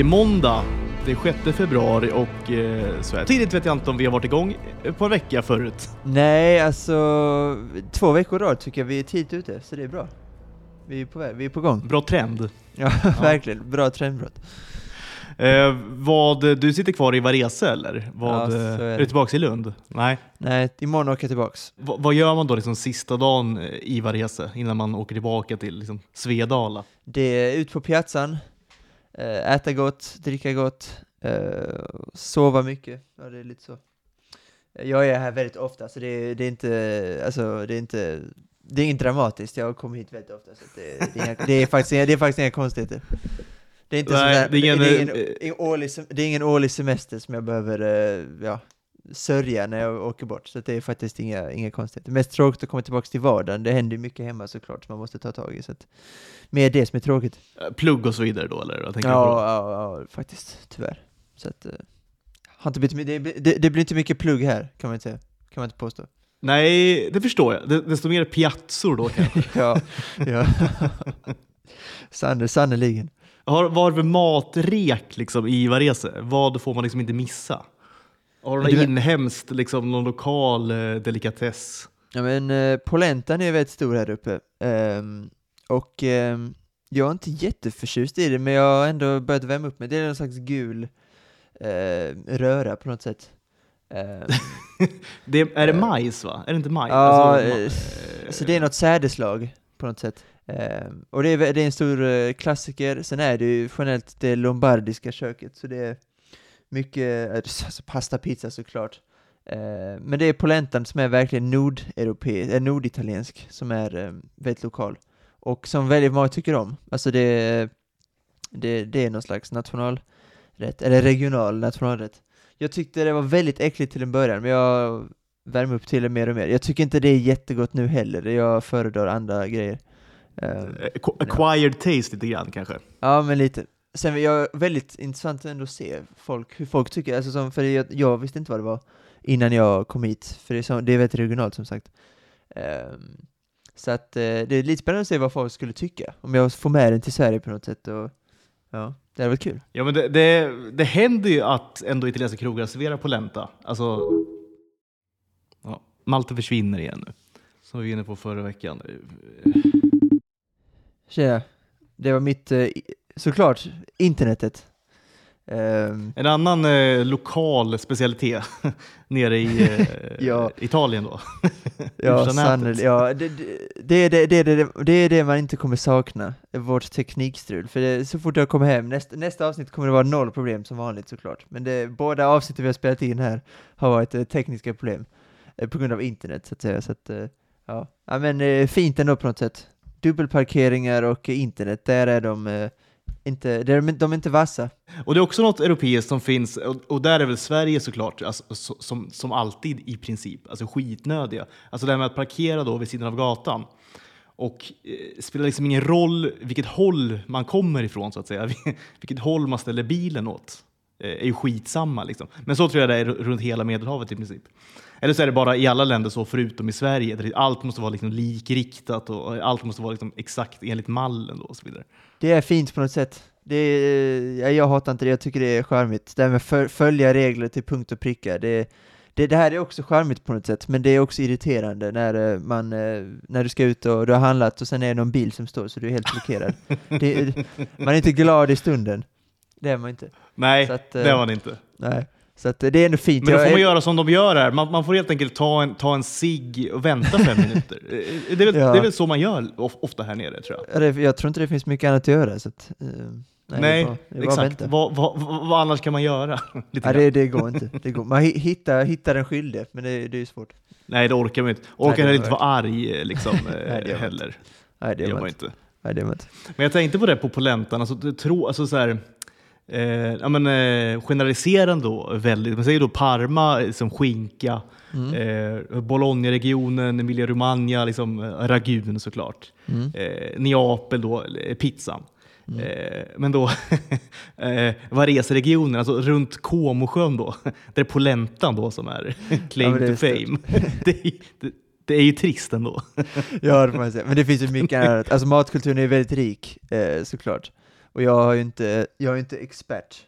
Det är måndag, det är 6 februari och eh, så här tidigt vet jag inte om vi har varit igång på en vecka förut. Nej, alltså två veckor i rad tycker jag vi är tidigt ute, så det är bra. Vi är på väg, vi är på gång. Bra trend. Ja, verkligen. Bra trendbrott. Eh, vad, du sitter kvar i Varese eller? Vad, Ja, eh, är är det. du tillbaka i Lund? Nej. Nej, imorgon åker jag tillbaks. Va, vad gör man då liksom sista dagen eh, i Varese innan man åker tillbaka till liksom, Svedala? Det är ut på piazzan, eh, äta gott, dricka gott, eh, sova mycket. Ja, det är lite så. Jag är här väldigt ofta, så det är, det är inte, alltså det är inte, det är inget dramatiskt. Jag kommer hit väldigt ofta, så det, det, är, inga, det, är faktiskt, inga- det är faktiskt inga konstigheter. Det är inte Nej, sådär, det är ingen, det, är ingen, eh, ingen årlig, sem- det är ingen årlig semester som jag behöver, eh, ja, sörja när jag åker bort, så det är faktiskt inga, inga konstigheter. Mest tråkigt att komma tillbaka till vardagen, det händer ju mycket hemma såklart som man måste ta tag i, så att mer det som är tråkigt. Eh, Plugg och så vidare då eller? Tänker på? Ja, ja, ja, faktiskt, tyvärr. Så att, eh, har inte blivit, my- det, det, det blir inte mycket plugg här, kan man inte säga. Kan man inte påstå. Nej, det förstår jag. Det- Desto mer piazzor då kanske. ja, ja. Sanne, sannoliken. Har, vad har du för matrek liksom, i Varese? Vad får man liksom inte missa? Har du du- inhemskt, liksom, någon lokal eh, delikatess? Ja men eh, polentan är väldigt stor här uppe. Ehm, och ehm, jag är inte jätteförtjust i det, men jag har ändå börjat värma upp mig. Det är någon slags gul eh, röra på något sätt. Ehm, Det, är det Eh, majs va? Är det inte majs? Ja, Alltså, ma- alltså det är något sädeslag på något sätt. Och det är, det är en stor eh, klassiker, sen är det ju generellt det lombardiska köket, så det är mycket, eh, alltså pasta, pizza såklart. Ehm, men det är polentan som är verkligen nordeuropeisk, eh, norditaliensk, som är eh, väldigt lokal. Och som väldigt många tycker om. Alltså det, det, det är någon slags nationalrätt, eller regional nationalrätt. Jag tyckte det var väldigt äckligt till en början, men jag värmer upp till det mer och mer. Jag tycker inte det är jättegott nu heller, jag föredrar andra grejer. Eh, ac- Acquired taste lite grann kanske. ja, men lite. Sen är jag väldigt intressant ändå att se folk, hur folk tycker, alltså som, för jag, jag visste inte vad det var innan jag kom hit, för det är, så, det är väldigt regionalt som sagt. Ehm, så att eh, det är lite spännande att se vad folk skulle tycka, om jag får med den till Sverige på något sätt och ja, det hade varit kul. Ja, men det, det, det händer ju att ändå italienska krogar serverar polenta. Alltså, ja, Malte försvinner igen nu. Som vi var inne på förra veckan. Tjena, det var mitt, eh, såklart, internetet. Ehm, En annan eh, lokal specialitet nere i eh, Ja. Italien då. Ja, sannolikt. Ja, det, det, det, är det, det, är det man inte kommer sakna, vårt teknikstrul. För det, så fort jag kommer hem, nästa, nästa avsnitt kommer det vara noll problem som vanligt såklart. Men det, båda avsnitten vi har spelat in här har varit eh, tekniska problem eh, på grund av internet så att säga. Så att, eh, ja. ja, men eh, fint ändå på något sätt. Dubbelparkeringar och internet, där är de inte, de, är de, är inte vassa. Och det är också något europeiskt som finns, och, och där är väl Sverige såklart, alltså, som, som alltid i princip, alltså skitnödiga. Alltså det här med att parkera då vid sidan av gatan. Och eh, spelar liksom ingen roll vilket håll man kommer ifrån så att säga, vilket håll man ställer bilen åt. Eh, är ju skitsamma liksom. Men så tror jag det är runt hela Medelhavet i princip. Eller så är det bara i alla länder så, förutom i Sverige, där allt måste vara liksom likriktat och och allt måste vara liksom exakt enligt mallen då och så vidare. Det är fint på något sätt. Det är, ja, jag hatar inte det, jag tycker det är charmigt. Det här med föl- följa regler till punkt och pricka, det, det, det här är också charmigt på något sätt, men det är också irriterande när, eh, man, eh, när du ska ut och du har handlat och sen är det någon bil som står så du är helt blockerad. det, man är inte glad i stunden. Det är man inte. Nej, att, eh, det var det inte. Nej. Så det är ändå fint. Men då får man göra som de gör här. Man, man får helt enkelt ta en, ta en cigg och vänta fem minuter. Eh, Det är, väl, Ja. det är väl så man gör of, ofta här nere tror jag. Jag tror inte det finns mycket annat att göra. Så att, eh, nej, Nej, det är bara, det är exakt. Vad, vad, vad, annars kan man göra? Lite Ja, det, det går inte. Det går. Man hi- hittar, hittar den skyldige, men det, det är ju svårt. Nej, det orkar man inte. Orkar heller var inte vara arg eh, liksom, Nej, man heller. Nej, det gör man man inte. Nej, det man inte. Men jag tänkte på det på polentan. Alltså, tro, alltså, så här, eh, ja, men, eh, generaliserande då väldigt. Man säger då Parma som skinka. Mm. Eh, Bologna-regionen, Emilia-Romagna, liksom, eh, ragun såklart. Mm. Eh, Neapel då, eh, pizzan. Mm. Eh, men då, Varese-regionen, alltså runt Comosjön då, där är polentan då som är claim Ja, det to fame. det, är- det, det är ju trist ändå. Ja, det får man säga. Men det finns ju mycket annat. Alltså matkulturen är väldigt rik, såklart. Och jag har ju inte, jag är inte expert,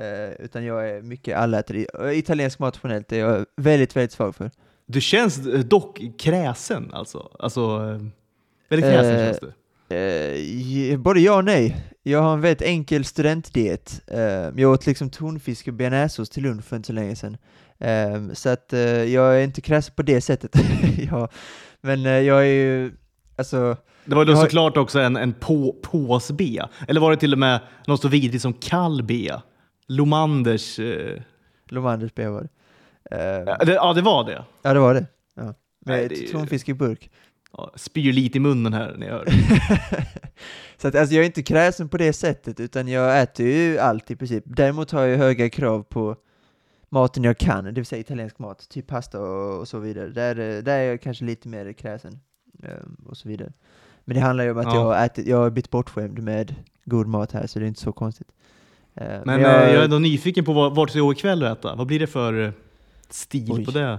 eh, utan jag är mycket allätare. Och Italiensk mat generellt är jag väldigt, väldigt svag för. Du känns eh, dock kräsen alltså. Alltså, eh, väldigt kräsen Eh, känns du. Eh, både ja och nej. Jag har en väldigt enkel studentdiet. Eh, jag åt liksom tonfisk och bearnaisesås till lunch för inte så länge sedan. Eh, så att eh, jag är inte kräsen på det sättet. ja. Men eh, jag är ju, alltså, Det var då har- såklart också en, en på, pås-bea. Eller var det till och med något så vidrigt som kall-bea? Lomanders... Eh, Lomanders B var det. Eh, ja, det, ja, det var det. ja, det var det. Ja. Med Nej, det är ju- tonfisk i burk. Ja, spyr lite i munnen här när jag hör. så att, alltså, jag är inte kräsen på det sättet, utan jag äter ju allt i princip. Däremot har jag höga krav på maten jag kan, det vill säga italiensk mat, typ pasta och, och så vidare. Där, eh, där är jag kanske lite mer kräsen, och så vidare. Men det handlar ju om att Ja. jag, ätit, jag har blivit bortskämd med god mat här, så det är inte så konstigt. Eh, Men jag, jag är ändå nyfiken på vad- vart ska jag gå ikväll och äta? Vad blir det för eh, stil Oj. på det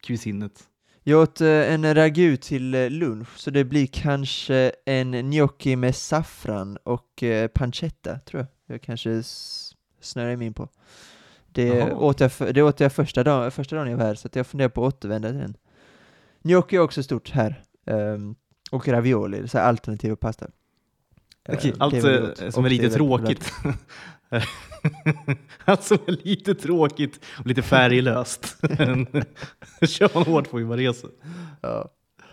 kuisinet? Jag åt eh, en ragu till eh, lunch, så det blir kanske en gnocchi med saffran och eh, pancetta, tror jag. Jag kanske snöar mig in på. Det åt, jag för, det åt jag första dagen, första dagen jag var här, så jag funderar på att återvända till den. Gnocchi är också stort här. Ehm, och ravioli, så här alternativa pasta. Eh, Okej, det allt eh, som är lite tråkigt. allt som är lite tråkigt och lite färglöst. Kör man hårt på i man reser. Ja.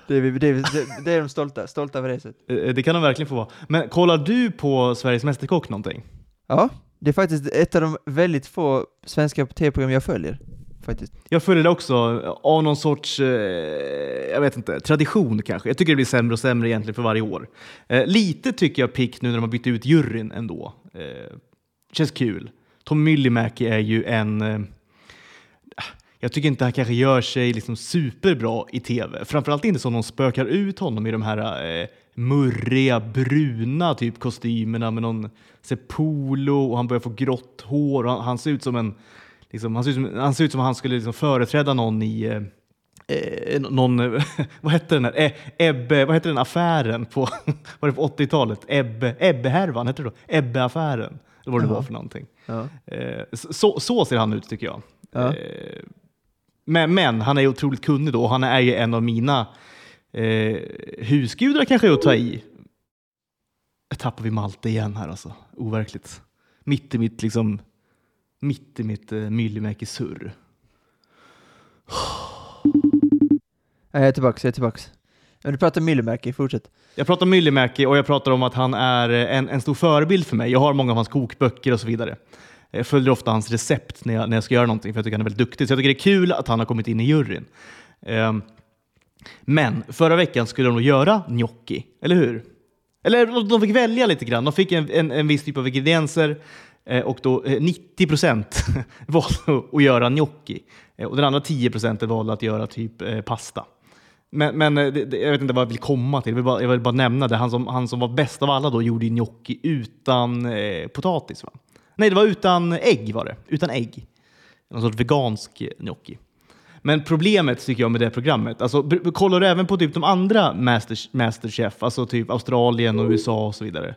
Det, är, det, är, det, är de stolta, stolta över racet. Eh, Det kan de verkligen få vara. Men kollar du på Sveriges Mästerkock någonting? Ja, det är faktiskt ett av de väldigt få svenska tv-program jag följer. Faktiskt. Jag följer det också av någon sorts, eh, jag vet inte, tradition kanske. Jag tycker det blir sämre och sämre egentligen för varje år. Eh, lite tycker jag pick nu när de har bytt ut juryn ändå. Eh, känns kul. Tom Myllymäki är ju en... Eh, jag tycker inte han kanske gör sig liksom superbra i tv. Framförallt inte som de spökar ut honom i de här eh, murriga, bruna typ kostymerna med någon polo och han börjar få grått hår. Och han, han ser ut som en Liksom, han, ser ut som, han ser ut som han skulle liksom företräda någon i eh, eh, någon, vad hette den här, eh, Ebbe, vad hette den affären på, var det på 80-talet? Ebbe, Ebbe-härvan, hette det då? Ebbe-affären, eller vad det var för någonting. Ja. Eh, så, så ser han ut tycker jag. Ja. Eh, men, men han är ju otroligt kunnig då och han är ju en av mina eh, husgudar kanske är att ta i. Jag tappar vi Malte igen här alltså, overkligt. Mitt i mitt liksom, mitt i mitt eh, myllymäki-surr. Ja, Jag är tillbaks, jag är tillbaks. Men du pratar Myllymäki, fortsätt. Jag pratar om Myllymäki och jag pratar om att han är eh, en, en stor förebild för mig. Jag har många av hans kokböcker och så vidare. Jag följer ofta hans recept när jag, när jag ska göra någonting för jag tycker han är väldigt duktig. Så jag tycker det är kul att han har kommit in i juryn. Ehm, men förra veckan skulle de nog göra gnocchi, eller hur? Eller de fick välja lite grann. De fick en, en, en viss typ av ingredienser Eh, och då eh, 90 eh, procent valde att göra gnocchi. Och den andra 10 procenten valde att göra typ pasta. Men, men det, jag vet inte vad jag vill komma till. Jag vill bara, jag vill bara nämna det. Han som, han som var bäst av alla då gjorde gnocchi utan eh, potatis. Va? Nej, det var utan ägg var det. Utan ägg. Någon sorts vegansk gnocchi. Men problemet tycker jag med det programmet, alltså, kollar du även på typ de andra Masters, Masterchef, alltså typ Australien och USA och så vidare?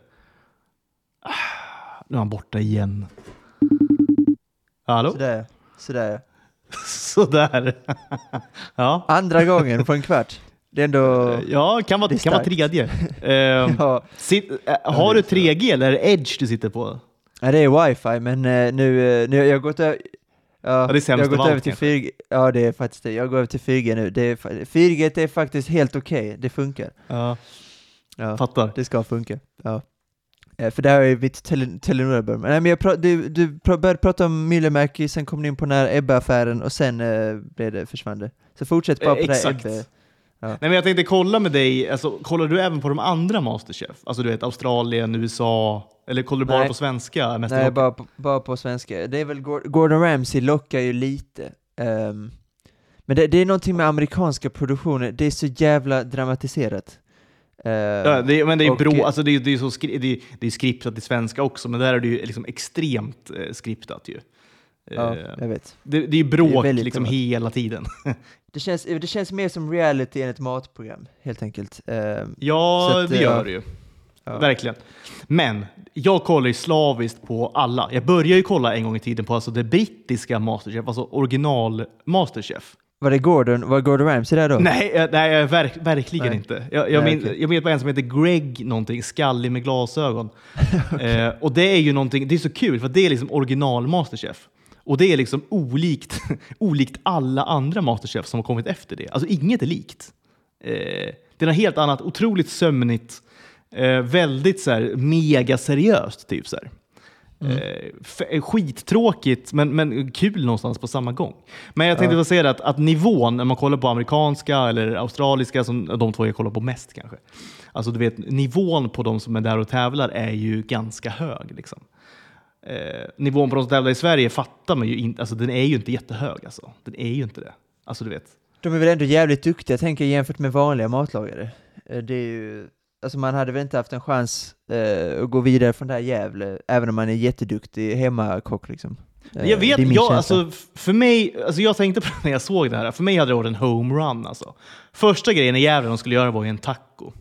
Ah, nu är han borta igen. Hallå? Sådär, sådär. Sådär. ja. Andra gången på en kvart. Det är ändå... Ja, kan vara, kan vara tredje. Ehm, Ja, sit, äh, har du 3G eller är det Edge du sitter på? Ja, det är wifi, men eh, nu, eh, nu jag har gått över... Ja, sämst jag har gått över till kanske. 4G. Ja, det är faktiskt det. Jag går över till 4G nu. Det är, fa- 4G är faktiskt helt okej. Det funkar. Ja, Ja, fattar. det ska funka. Ja. Eh, För det här är mitt tele- Telenor-album. Nej, men jag pra- du, du pra- började prata om Myllymäki, sen kom du in på den här Ebbe-affären och sen eh, blev det, försvann det. Så fortsätt bara Eh, på det här exakt. Ebbe. Nej, men jag tänkte kolla med dig, alltså, kollar du även på de andra Masterchef? Alltså du vet Australien, USA, eller kollar du bara Nej. på svenska Nej, mästerkockar? bara på, bara på svenska. Det är väl Gor- Gordon Ramsay lockar ju lite. Ehm, men det, det är någonting med amerikanska produktioner, det är så jävla dramatiserat. Ehm, Ja, det, men det är och- bro, alltså det, är- det är så skri, det, det är skriptat i svenska också, men där är det ju liksom extremt eh, skriptat ju. ja, Eh, jag vet. det, det är det är bråk liksom hela tiden. Det känns, det känns mer som reality än ett matprogram, helt enkelt. Ja, att, det gör det ju. Ja. Verkligen. Men jag kollar ju slaviskt på alla. Jag började ju kolla en gång i tiden på alltså det brittiska Masterchef, alltså original Masterchef. Var det Gordon, var Gordon Ramsay där då? Nej, eh, nej eh, verk, verkligen Nej. inte. Jag, jag, Nej, men, okej. jag vet bara en som heter Greg någonting, skallig med glasögon. eh, och det är ju någonting, det är så kul för det är liksom original Masterchef. Och det är liksom olikt, olikt alla andra Masterchef som har kommit efter det. Alltså inget är likt. Eh, det är något helt annat, otroligt sömnigt, eh, väldigt så här, mega seriöst typ så här. F- skittråkigt men, men kul någonstans på samma gång. Men jag tänkte Ja. ja. säga det att, att nivån när man kollar på amerikanska eller australiska, som de två jag kollar på mest kanske. Alltså du vet, nivån på de som är där och tävlar är ju ganska hög. Liksom. Eh, nivån på de som tävlar i Sverige fattar man ju inte, alltså den är ju inte jättehög. Alltså. Den är ju inte det. Alltså du vet. De är väl ändå jävligt duktiga, tänker jag, jämfört med vanliga matlagare. Eh, Det är ju, alltså man hade väl inte haft en chans eh, att gå vidare från det här Gävle, även om man är jätteduktig hemmakock liksom. Eh, Jag vet, jag, alltså, för mig, alltså jag tänkte på det när jag såg det här, för mig hade det varit en homerun. Alltså. Första grejen i Gävle de skulle göra var ju en taco.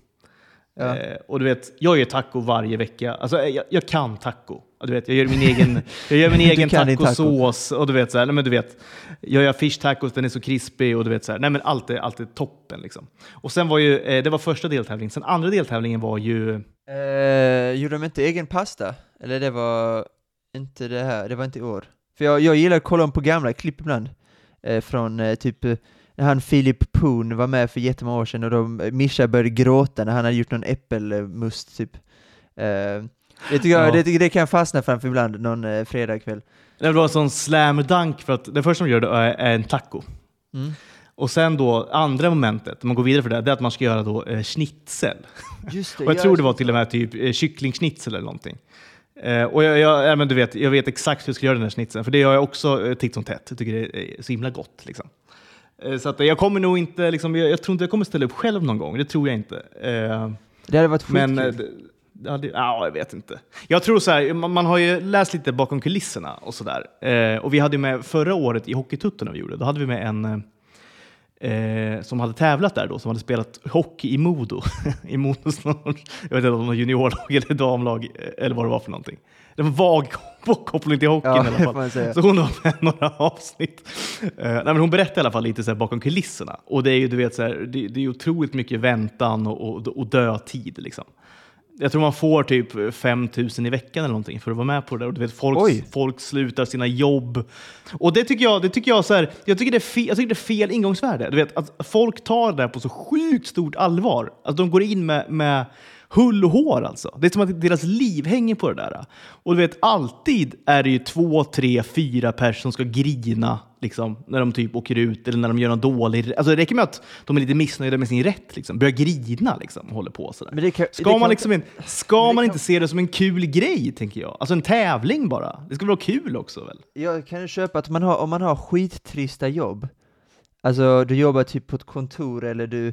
Ja. Eh, och du vet, jag gör taco varje vecka. Alltså, jag, jag kan taco. Du vet, jag gör min egen, jag gör min egen din taco. tacosås. Och du vet, så här, nej, men du vet, jag gör fish tacos, den är så krispig. Och du vet, så här, nej, men allt, är, allt är toppen. Liksom. Och sen var ju, eh, det var första deltävlingen. Sen andra deltävlingen var ju Eh, gjorde de inte egen pasta? Eller det var inte det här, det var inte i år. För jag, jag gillar att kolla om på gamla klipp ibland. Eh, från eh, typ eh, han Philip Poon var med för jättemånga år sedan och då eh, Mischa började gråta när han hade gjort någon äppelmust typ. Eh, det, tycker jag, Ja. det, det kan jag fastna framför ibland någon eh, fredagkväll. det var en sån slam dunk för att det första de gör det är, är en taco. Mm. Och sen då andra momentet, om man går vidare för det, det är att man ska göra då eh, schnitzel. Just det, Och jag ja, tror det var till och med typ eh, kycklingschnitzel eller någonting. Eh, och jag, jag, ja, men du vet, jag vet exakt hur jag ska göra den här schnitzeln, för det har jag också eh, titt som tätt. Jag tycker det är så himla gott. Liksom. Eh, så att, eh, jag kommer nog inte, liksom, jag, jag tror inte jag kommer ställa upp själv någon gång, det tror jag inte. Eh, Det hade varit skitkul. men ja, det, ja, jag vet inte. Jag tror så här, man, man har ju läst lite bakom kulisserna och sådär. Och vi hade ju med förra året i Hockeytuttarna vi gjorde, då hade vi med en eh, som hade tävlat där då, som hade spelat hockey i Modo. I Modos någon, jag vet inte om det var juniorlag eller damlag eller vad det var för någonting. Var vag koppling till hockeyn Ja, i alla fall. Så hon var med några avsnitt. Eh, nej, men hon berättade i alla fall lite så bakom kulisserna. Och det är ju du vet, så här, det, det är otroligt mycket väntan och, och, och dödtid. Liksom. Jag tror man får typ 5 000 i veckan eller någonting för att vara med på det där. Och du vet, folk, Oj. folk slutar sina jobb. Och det tycker jag, det tycker jag, så här, jag tycker det är fel, jag tycker det är fel ingångsvärde. Du vet, att folk tar det där på så sjukt stort allvar. Att de går in med, med hull och hår alltså. Det är som att deras liv hänger på det där. Och du vet, alltid är det ju två, tre, fyra personer som ska grina liksom, när de typ åker ut eller när de gör något dåligt. Alltså, det räcker med att de är lite missnöjda med sin rätt. Liksom. Börjar grina liksom, och håller på sådär. Men kan- ska man, liksom inte- ska man kan- inte se det som en kul grej, tänker jag? Alltså en tävling bara. Det ska väl vara kul också väl? Jag kan ju köpa att man har, om man har skittrista jobb, alltså du jobbar typ på ett kontor eller du,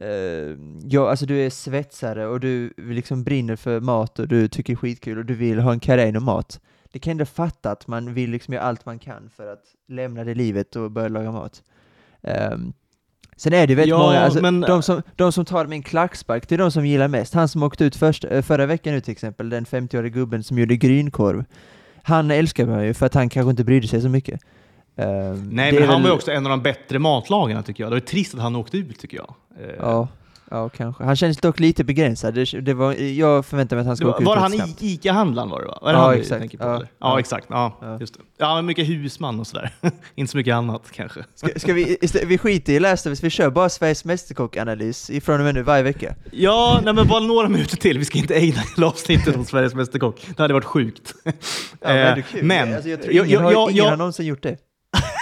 eh, ja, alltså du är svetsare och du liksom brinner för mat och du tycker det är skitkul och du vill ha en karriär inom mat. Det kan jag ändå fatta att man vill liksom göra allt man kan för att lämna det livet och börja laga mat. Ehm, sen är det väldigt Ja, många, alltså, men- de, som, de som tar med en klackspark, det är de som gillar mest. Han som åkte ut först, eh, förra veckan nu till exempel, den 50-åriga gubben som gjorde grynkorv. Han älskar man ju för att han kanske inte brydde sig så mycket. Ehm, Nej, men han väl- var också en av de bättre matlagarna tycker jag. Det var trist att han åkte ut tycker jag. Eh, Ja, ja, kanske. Han känns dock lite begränsad. Det, det var, jag förväntade mig att han skulle var, åka ut var han snabbt. i ICA-handlaren var det va? Var det Ja, han exakt. Ja, ja. ja exakt. Ja, Ja. Just det. ja, men mycket husman och sådär. Inte så mycket annat kanske. Ska, ska vi, istället, vi skiter i Last vi kör bara Sveriges Mästerkock-analys ifrån och med nu varje vecka. Ja, nej, men bara några minuter till. Vi ska inte ägna hela avsnittet åt Sveriges Mästerkock. Det hade varit sjukt. Ja, men Eh, men- alltså, jag tror jag- ingen, har, jag- ingen jag- har någonsin gjort det.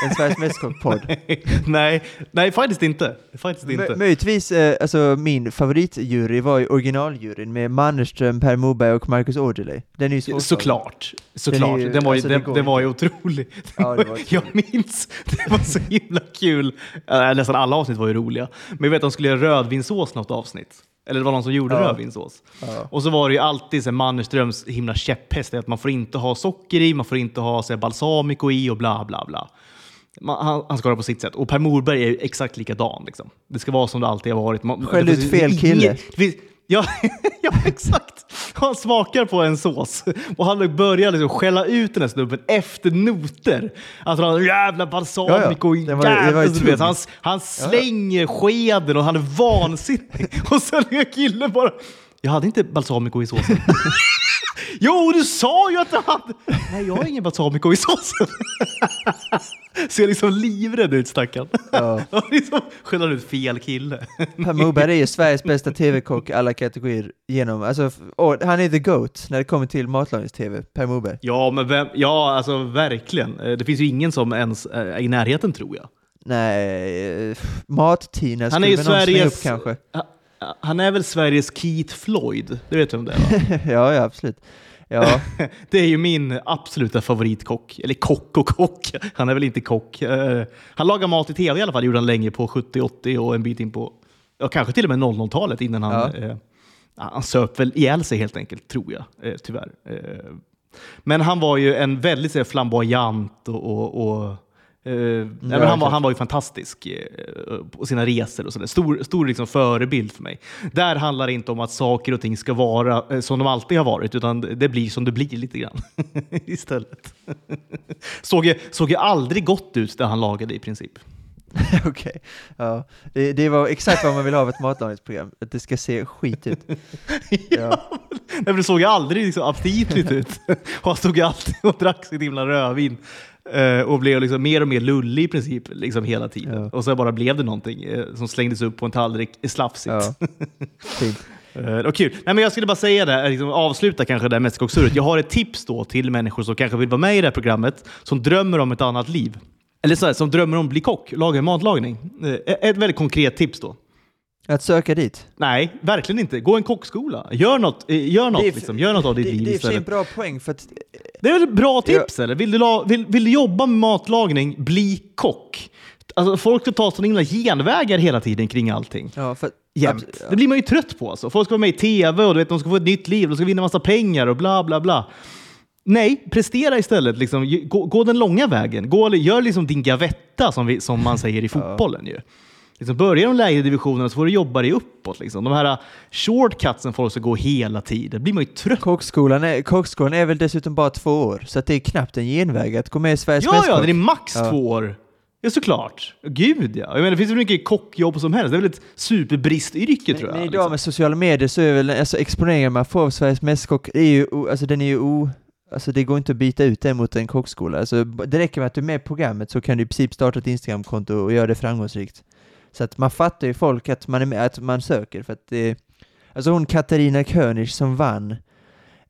En Sveriges Mästerkock-podd. nej, nej, faktiskt inte. Faktiskt inte. Möjligtvis, eh, alltså min favoritjury var ju originaljuryn med Mannerström, Per Morberg och Marcus Aujalay. Den är ju svårslagen. Såklart. Såklart. ju- Den, var ju, alltså, det den, den var ju otrolig. Ja, det var jag minns, det var så himla kul. Äh, nästan alla avsnitt var ju roliga. Men jag vet att de skulle göra rödvinssås något avsnitt. Eller det var någon som gjorde Ja. rödvinssås. Ja. Och så var det ju alltid så Mannerströms himla käpphäst, det att man får inte ha socker i, man får inte ha så balsamico i och bla bla bla. Man, han, han ska göra på sitt sätt. Och Per Morberg är ju exakt likadan. Liksom. Det ska vara som det alltid har varit. Man, Skäll det ut fel inget- kille. Det finns, Ja, ja, exakt. Han smakar på en sås och han börjar liksom skälla ut den här snubben efter noter. Alltså han har jävla balsamico, Ja, ja. Jävla, han, han slänger skeden och han är vansinnig. Och sen är killen bara, jag hade inte balsamico i såsen. jo, du sa ju att du hade! Nej, jag har ingen balsamico i såsen. Ser liksom livrädd ut stackarn. Ja. Liksom skäller ut fel kille. Per Morberg är ju Sveriges bästa tv-kock alla kategorier genom, alltså, han är the GOAT när det kommer till matlagnings-tv, Per Morberg. Ja, men vem, ja, alltså verkligen. Eh, Det finns ju ingen som ens är i närheten tror jag. Nej, eh, Mat-Tina Han är ju skulle väl någon Sveriges... upp kanske. Ha- Han är väl Sveriges Keith Floyd? Det vet du om det är va? ja, ja, absolut. Ja, Det är ju min absoluta favoritkock. Eller kock och kock. Han är väl inte kock. Eh, Han lagar mat i tv i alla fall. Gjorde han länge på 70-80 och en bit in på ja, kanske till och med 00-talet innan han... Ja. Eh, han söp väl ihjäl sig helt enkelt, tror jag. Eh, tyvärr. Men han var ju en väldigt så här, flamboyant och... och, och eh, nej, men han, var, han var ju fantastisk eh, på sina resor och sådär. Stor, stor liksom förebild för mig. Där handlar det inte om att saker och ting ska vara eh, som de alltid har varit, utan det blir som det blir lite grann istället. såg, ju, såg ju aldrig gott ut det han lagade i princip. okej. Ja. Det, det var exakt vad man vill ha av ett matlagningsprogram, att det ska se skit ut. Ja. Nej, men det såg ju aldrig liksom aptitligt ut. Och han stod ju alltid och drack sitt himla rödvin. Eh, Och blev liksom mer och mer lullig i princip liksom hela tiden. Ja. Och så bara blev det någonting eh, som slängdes upp på en tallrik eh, slafsigt. Ja. Det var kul. Nej, men jag skulle bara säga det, liksom, avsluta kanske det här mästerkockssurret. Jag har ett tips då till människor som kanske vill vara med i det här programmet, som drömmer om ett annat liv. Eller så här, som drömmer om att bli kock, laga matlagning. Ett väldigt konkret tips då. Att söka dit. Nej, verkligen inte. Gå en kockskola. Gör något, eh, gör något, är liksom. Gör något av ditt det, liv det är för en bra poäng för att Det är väl ett bra tips eller? Vill du, la, vill, vill du jobba med matlagning, bli kock. Alltså, folk ska ta sådana himla genvägar hela tiden kring allting. Ja, för, Jämt. abs- Det blir man ju trött på. Alltså. Folk ska vara med i tv och du vet, de ska få ett nytt liv, de ska vinna massa pengar och bla bla bla. Nej, prestera istället. Liksom. Gå, gå den långa vägen. Gå, gör liksom din gavetta som, vi, som man säger i fotbollen. Ju. Liksom börja de lägre divisionerna så får du jobba dig uppåt. Liksom. De här uh, shortcutsen folk ska gå hela tiden. blir man ju trött Kockskolan är, kockskolan är väl dessutom bara två år, så att det är knappt en genväg att gå med i Sveriges Ja, ja, det är max Ja. två år. Ja, såklart. Gud ja. Jag menar, det finns hur mycket kockjobb som helst. Det är väl ett superbristyrke tror jag. Men, men idag liksom. med sociala medier så är väl alltså exponeringen man får av Sveriges Mästerkock, är ju, alltså den är ju o, alltså det går inte att byta ut det mot en kockskola. Alltså det räcker med att du är med i programmet så kan du i princip starta ett Instagramkonto och göra det framgångsrikt. Så att man fattar ju folk att man är med, att man söker för att det, alltså hon Katarina König som vann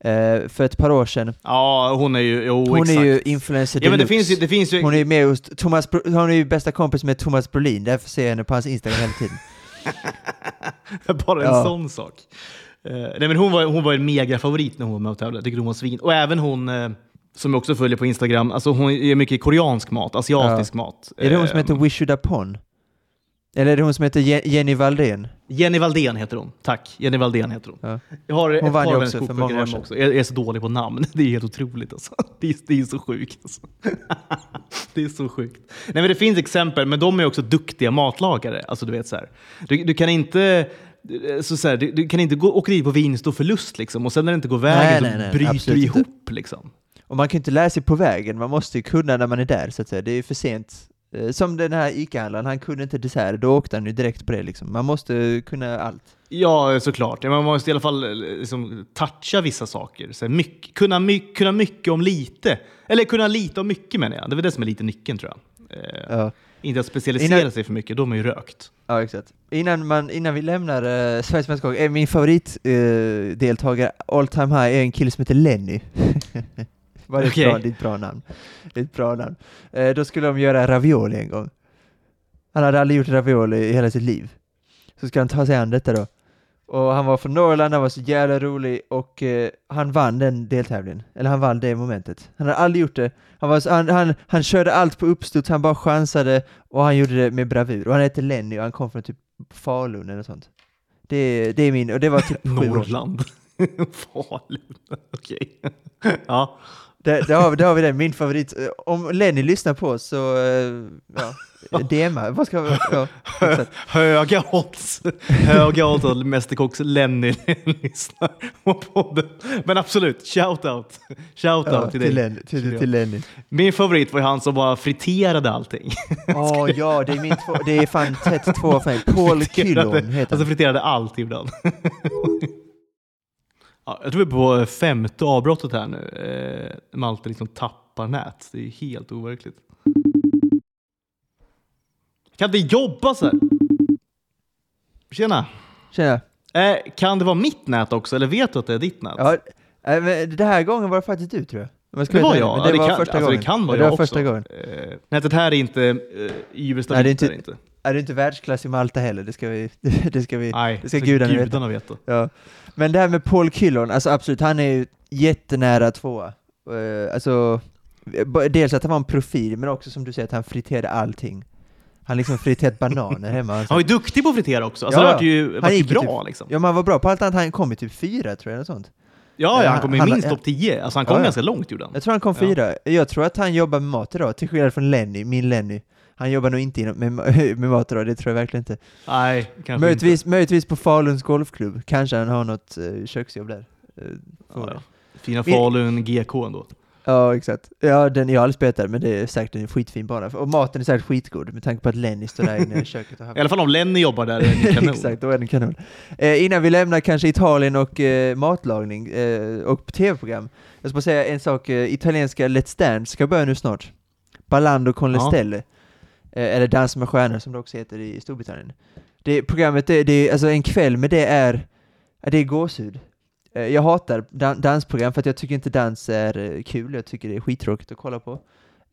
eh, för ett par år sedan, Ja, hon är ju... Jo, hon exakt. är ju influencer Ja, men det finns ju... Det finns ju Hon är ju med hos Thomas, hon är ju bästa kompis med Thomas Brolin, därför ser jag henne på hans Instagram hela tiden. Bara en Ja. sån sak. Eh, nej, men hon, var, hon var en megafavorit när hon var med och tävlade. Jag tycker hon var svin. Och även hon, eh, som jag också följer på Instagram, alltså hon gör mycket koreansk mat, asiatisk mat. Är det hon som Eh, heter Wishudapon? Eller är det hon som heter Je- Jenny Valdén? Jenny Valdén heter hon. Tack. Jenny Valdén heter hon. Ja. Jag har ett Hon vann par hennes sedan. också. Jag är så dålig på namn. Det är helt otroligt alltså. Det är, det är så sjukt alltså. Det är så sjukt. Nej men det finns exempel, men de är också duktiga matlagare. Alltså du vet så här. Du, du kan inte... Så så här, du, du kan inte gå, åka dit på vinst och förlust liksom, och sen när det inte går vägen Nej, så nej, nej, bryter du ihop. Liksom. Och man kan ju inte lära sig på vägen, man måste ju kunna när man är där så att säga. Det är ju för sent. Eh, Som den här ICA-handlaren, han kunde inte dessert, då åkte han ju direkt på det liksom. Man måste kunna allt. Ja, såklart. Man måste i alla fall eh, liksom, toucha vissa saker. Så mycket, kunna, my, kunna mycket om lite. Eller kunna lite om mycket menar jag. Det är väl det som är lite nyckeln tror jag. Eh, Ja, Inte att specialisera Innan- sig för mycket, då är man ju rökt. ja exakt. Innan, man, innan vi lämnar uh, Sveriges Mästerkock, är min favoritdeltagare deltagare all time high är en kille som heter Lenny. Det, Okej. ett bra, är ett bra namn. Det är ett bra namn. Eh, då skulle de göra ravioli en gång. Han hade aldrig gjort ravioli i hela sitt liv. Så ska han ta sig an detta då. Och han var från Norrland, han var så jävla rolig och eh, han vann den deltävlingen. Eller han vann det momentet. Han hade aldrig gjort det. Han, var, så- han, han, han körde allt på uppstuds, han bara chansade och han gjorde det med bravur. Och han heter Lenny och han kom från typ Falun eller sånt. Det, det är min, och det var typ. Norrland. Falun. Okej. ja. Där, där, har vi, där har vi det, min favorit. Eh, Om Lenny lyssnar på oss så, eh, ja, DMa. Vad ska vi, ja. Höga odds. Höga odds att Mästerkocks Lenny lyssnar på podden. Men absolut, shout out. Shout ja, till, till. Lenny, till, till Lenny. Min favorit var ju han som bara friterade allting. Åh ja, det är min två, det är fan tätt två för mig. Paul Kyllon heter Alltså han. friterade allt ibland. Ja, jag tror vi är på femte avbrottet här nu. Eh, Malte liksom tappar nät. Det är helt overkligt. Kan det jobba så här? Tjena! Tjena. Eh, kan det vara mitt nät också, eller vet du att det är ditt nät? Ja, äh, men det här gången var det faktiskt du tror jag. Jag det var jag. men Ja, Det, var kan, första alltså, gången. Det kan vara det jag var första också. gången. Eh, nätet här är inte eh, Nej, Iverstad det är inte. inte- Inte, inte. Är du inte världsklass i Malta heller? Det ska vi... Det ska vi Nej, det ska gudarna veta. gudarna veta. Ja. Men det här med Paul Kyllon, alltså absolut, han är ju jättenära tvåa. Uh, alltså, b- dels att han var en profil, men också som du säger att han friterade allting. Han liksom friterat bananer hemma. Han var ju duktig på att fritera också. Alltså, Ja, det vart ju, vart ju gick ju bra typ- liksom. Ja, men han var bra på allt annat. Han kom ju typ fyra, tror jag, eller sånt. Ja, ja, han han- kom ju han- minst ja. topp 10. Alltså han kom Ja, ja. ganska långt gjorde han. Jag tror han kom Ja. fyra. Jag tror att han jobbar med mat idag, till skillnad från Lenny, min Lenny. Han jobbar nog inte inom, med, med mat idag, det tror jag verkligen inte. Nej, kanske Möjligtvis, möjligtvis på Faluns golfklubb, kanske han har något uh, köksjobb där. Eh, inte. Ja, ja. Fina Vi- Falun GK ändå. Ja, exakt. Ja, den, jag har aldrig spelat där, men det är säkert en skitfin bana. Och maten är säkert skitgod, med tanke på att Lenny står där inne i köket och I alla fall om Lenny jobbar där är det kanon. Exakt, då är den kanon. Eh, innan vi lämnar kanske Italien och eh, matlagning eh, och tv-program. Jag ska bara säga en sak, eh, italienska Let's Dance ska börja nu snart. Ballando con le Ja. stelle. Eh, eller Dansa med stjärnor som det också heter i Storbritannien. Det, programmet, det, det, alltså en kväll med det är, det är gåshud. Eh, jag hatar dan- dansprogram för att jag tycker inte dans är eh, kul, jag tycker det är skittråkigt att kolla på.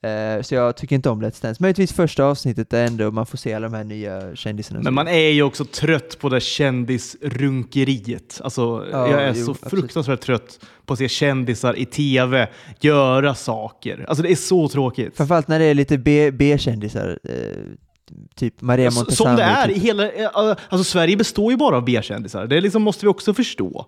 Eh, så jag tycker inte om Let's Dance. Möjligtvis första avsnittet är ändå man får se alla de här nya kändisarna. Men man är ju också trött på det kändisrunkeriet. Alltså, Ja, jag är jo, så absolut. fruktansvärt trött på att se kändisar i tv göra saker. Alltså det är så tråkigt. Framförallt när det är lite B-kändisar, eh, typ Maria Montazami. Som det är typ. i hela... eh, Alltså Sverige består ju bara av B-kändisar. Det liksom måste vi också förstå.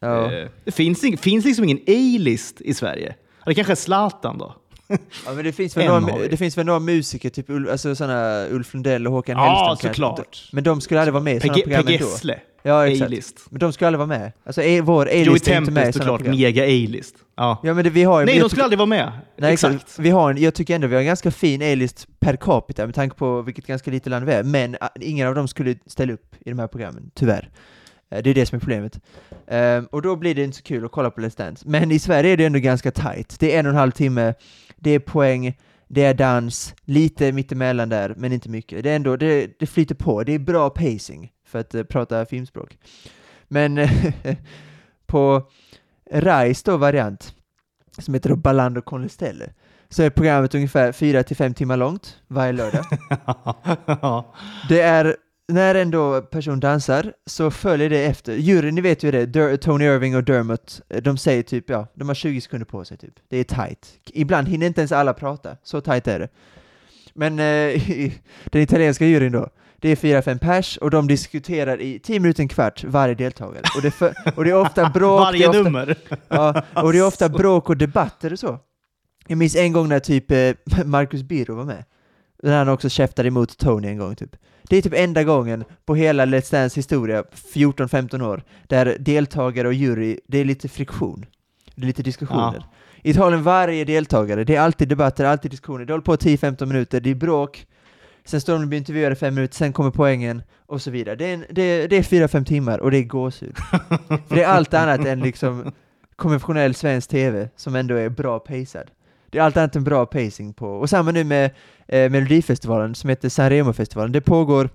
Ja. Det finns, finns liksom ingen A-list i Sverige. Det kanske är Zlatan då. ja, men det finns, väl En några, det finns väl några musiker, typ Ul- alltså såna Ulf Lundell och Håkan Ja, Hellström kanske. såklart. Men de skulle aldrig vara med i sådana program ändå. Gessle, Ja, exakt. A-list. Men de skulle aldrig vara med. Alltså vår Joey A-list är inte med i såklart, program. mega A-list. Ja. Ja men det, vi har. Nej, de skulle aldrig vara med. Nej, exakt. exakt. Vi har en, jag tycker ändå vi har en ganska fin A-list per capita med tanke på vilket ganska litet land vi är, men ah, ingen av dem skulle ställa upp i de här programmen, tyvärr. Eh, Det är det som är problemet. Ehm, och då blir det inte så kul att kolla på Let's Dance. Men i Sverige är det ändå ganska tight. Det är en och en halv timme, det är poäng, det är dans, lite mittemellan där, men inte mycket. Det är ändå, det, det flyter på, det är bra pacing, för att eh, prata filmspråk. Men på Rais då variant, som heter då Ballando con le stelle, så är programmet ungefär 4-5 timmar långt varje lördag. Det är, när en då person dansar så följer det efter, juryn, ni vet ju det, Dur- Tony Irving och Dermot, de säger typ, ja, de har 20 sekunder på sig typ. Det är tight. Ibland hinner inte ens alla prata, så tight är det. Men eh, den italienska juryn då, det är 4-5 pers och de diskuterar i 10 minuter, en kvart varje deltagare. Och det, för, och det är ofta bråk, Varje ofta, nummer. Ja, och det är ofta bråk och debatter och så. Jag minns en gång när typ eh, Marcus Birro var med. När han också käftade emot Tony en gång typ. Det är typ enda gången på hela Let's Dance historia, 14-15 år, där deltagare och jury, det är lite friktion. Det är lite diskussioner. I Italien, varje deltagare, det är alltid debatter, alltid diskussioner. Det håller på 10-15 minuter, det är bråk, sen står de och blir intervjuade fem minuter, sen kommer poängen och så vidare. Det är, en, det det är 4-5 timmar och det är gåshud. För det är allt annat än liksom konventionell svensk tv som ändå är bra pacad. Det är allt annat än bra pacing på, och samma nu med eh, Melodifestivalen som heter Sanremo-festivalen. Det pågår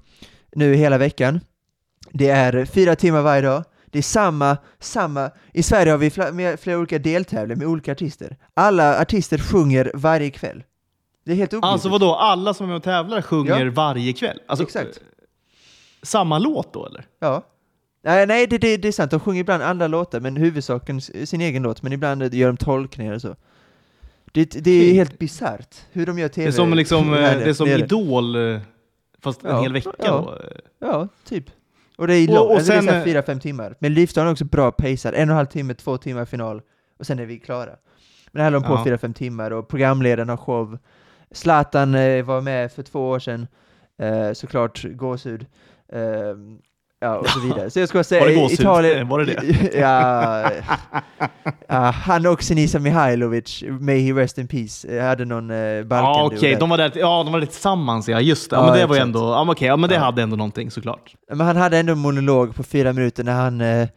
nu hela veckan. Det är fyra timmar varje dag. Det är samma, samma, i Sverige har vi flera, flera olika deltävlingar med olika artister. Alla artister sjunger varje kväll. Det är helt obegripligt. Alltså vadå, alla som är med och tävlar sjunger Ja. varje kväll? Alltså, Exakt. eh, Samma låt då eller? Ja. Nej, nej det, det, det är sant, de sjunger ibland andra låtar, men huvudsaken sin egen låt, men ibland gör de tolkningar och så. Det, det är helt bisarrt hur de gör tv. Det är som, liksom, eh, det är som är Idol, eh, fast en Ja, hel vecka ja. då. Ja, typ. Och det är Och- långt, och alltså det är sen, eh, fyra, fem timmar. Men Livsdagen är också bra pacead, en och en halv timme, två timmar final, och sen är vi klara. Men det här höll de på Ja. fyra, fem timmar och programledaren har show. Zlatan eh, var med för två år sedan, eh, såklart gåshud. Ja, och så vidare. Så jag skulle säga Var det gåshud? Italien... Var det det? ja, ja, han och Sinisa Mihailovic, may he rest in peace, hade någon eh, Balkan Ja okej, de var där, ja, de var där tillsammans ja, just det. Ja, Ja, men det var ju ändå, ja, men okej, ja men det hade ändå någonting såklart. Men han hade ändå en monolog på fyra minuter när han eh,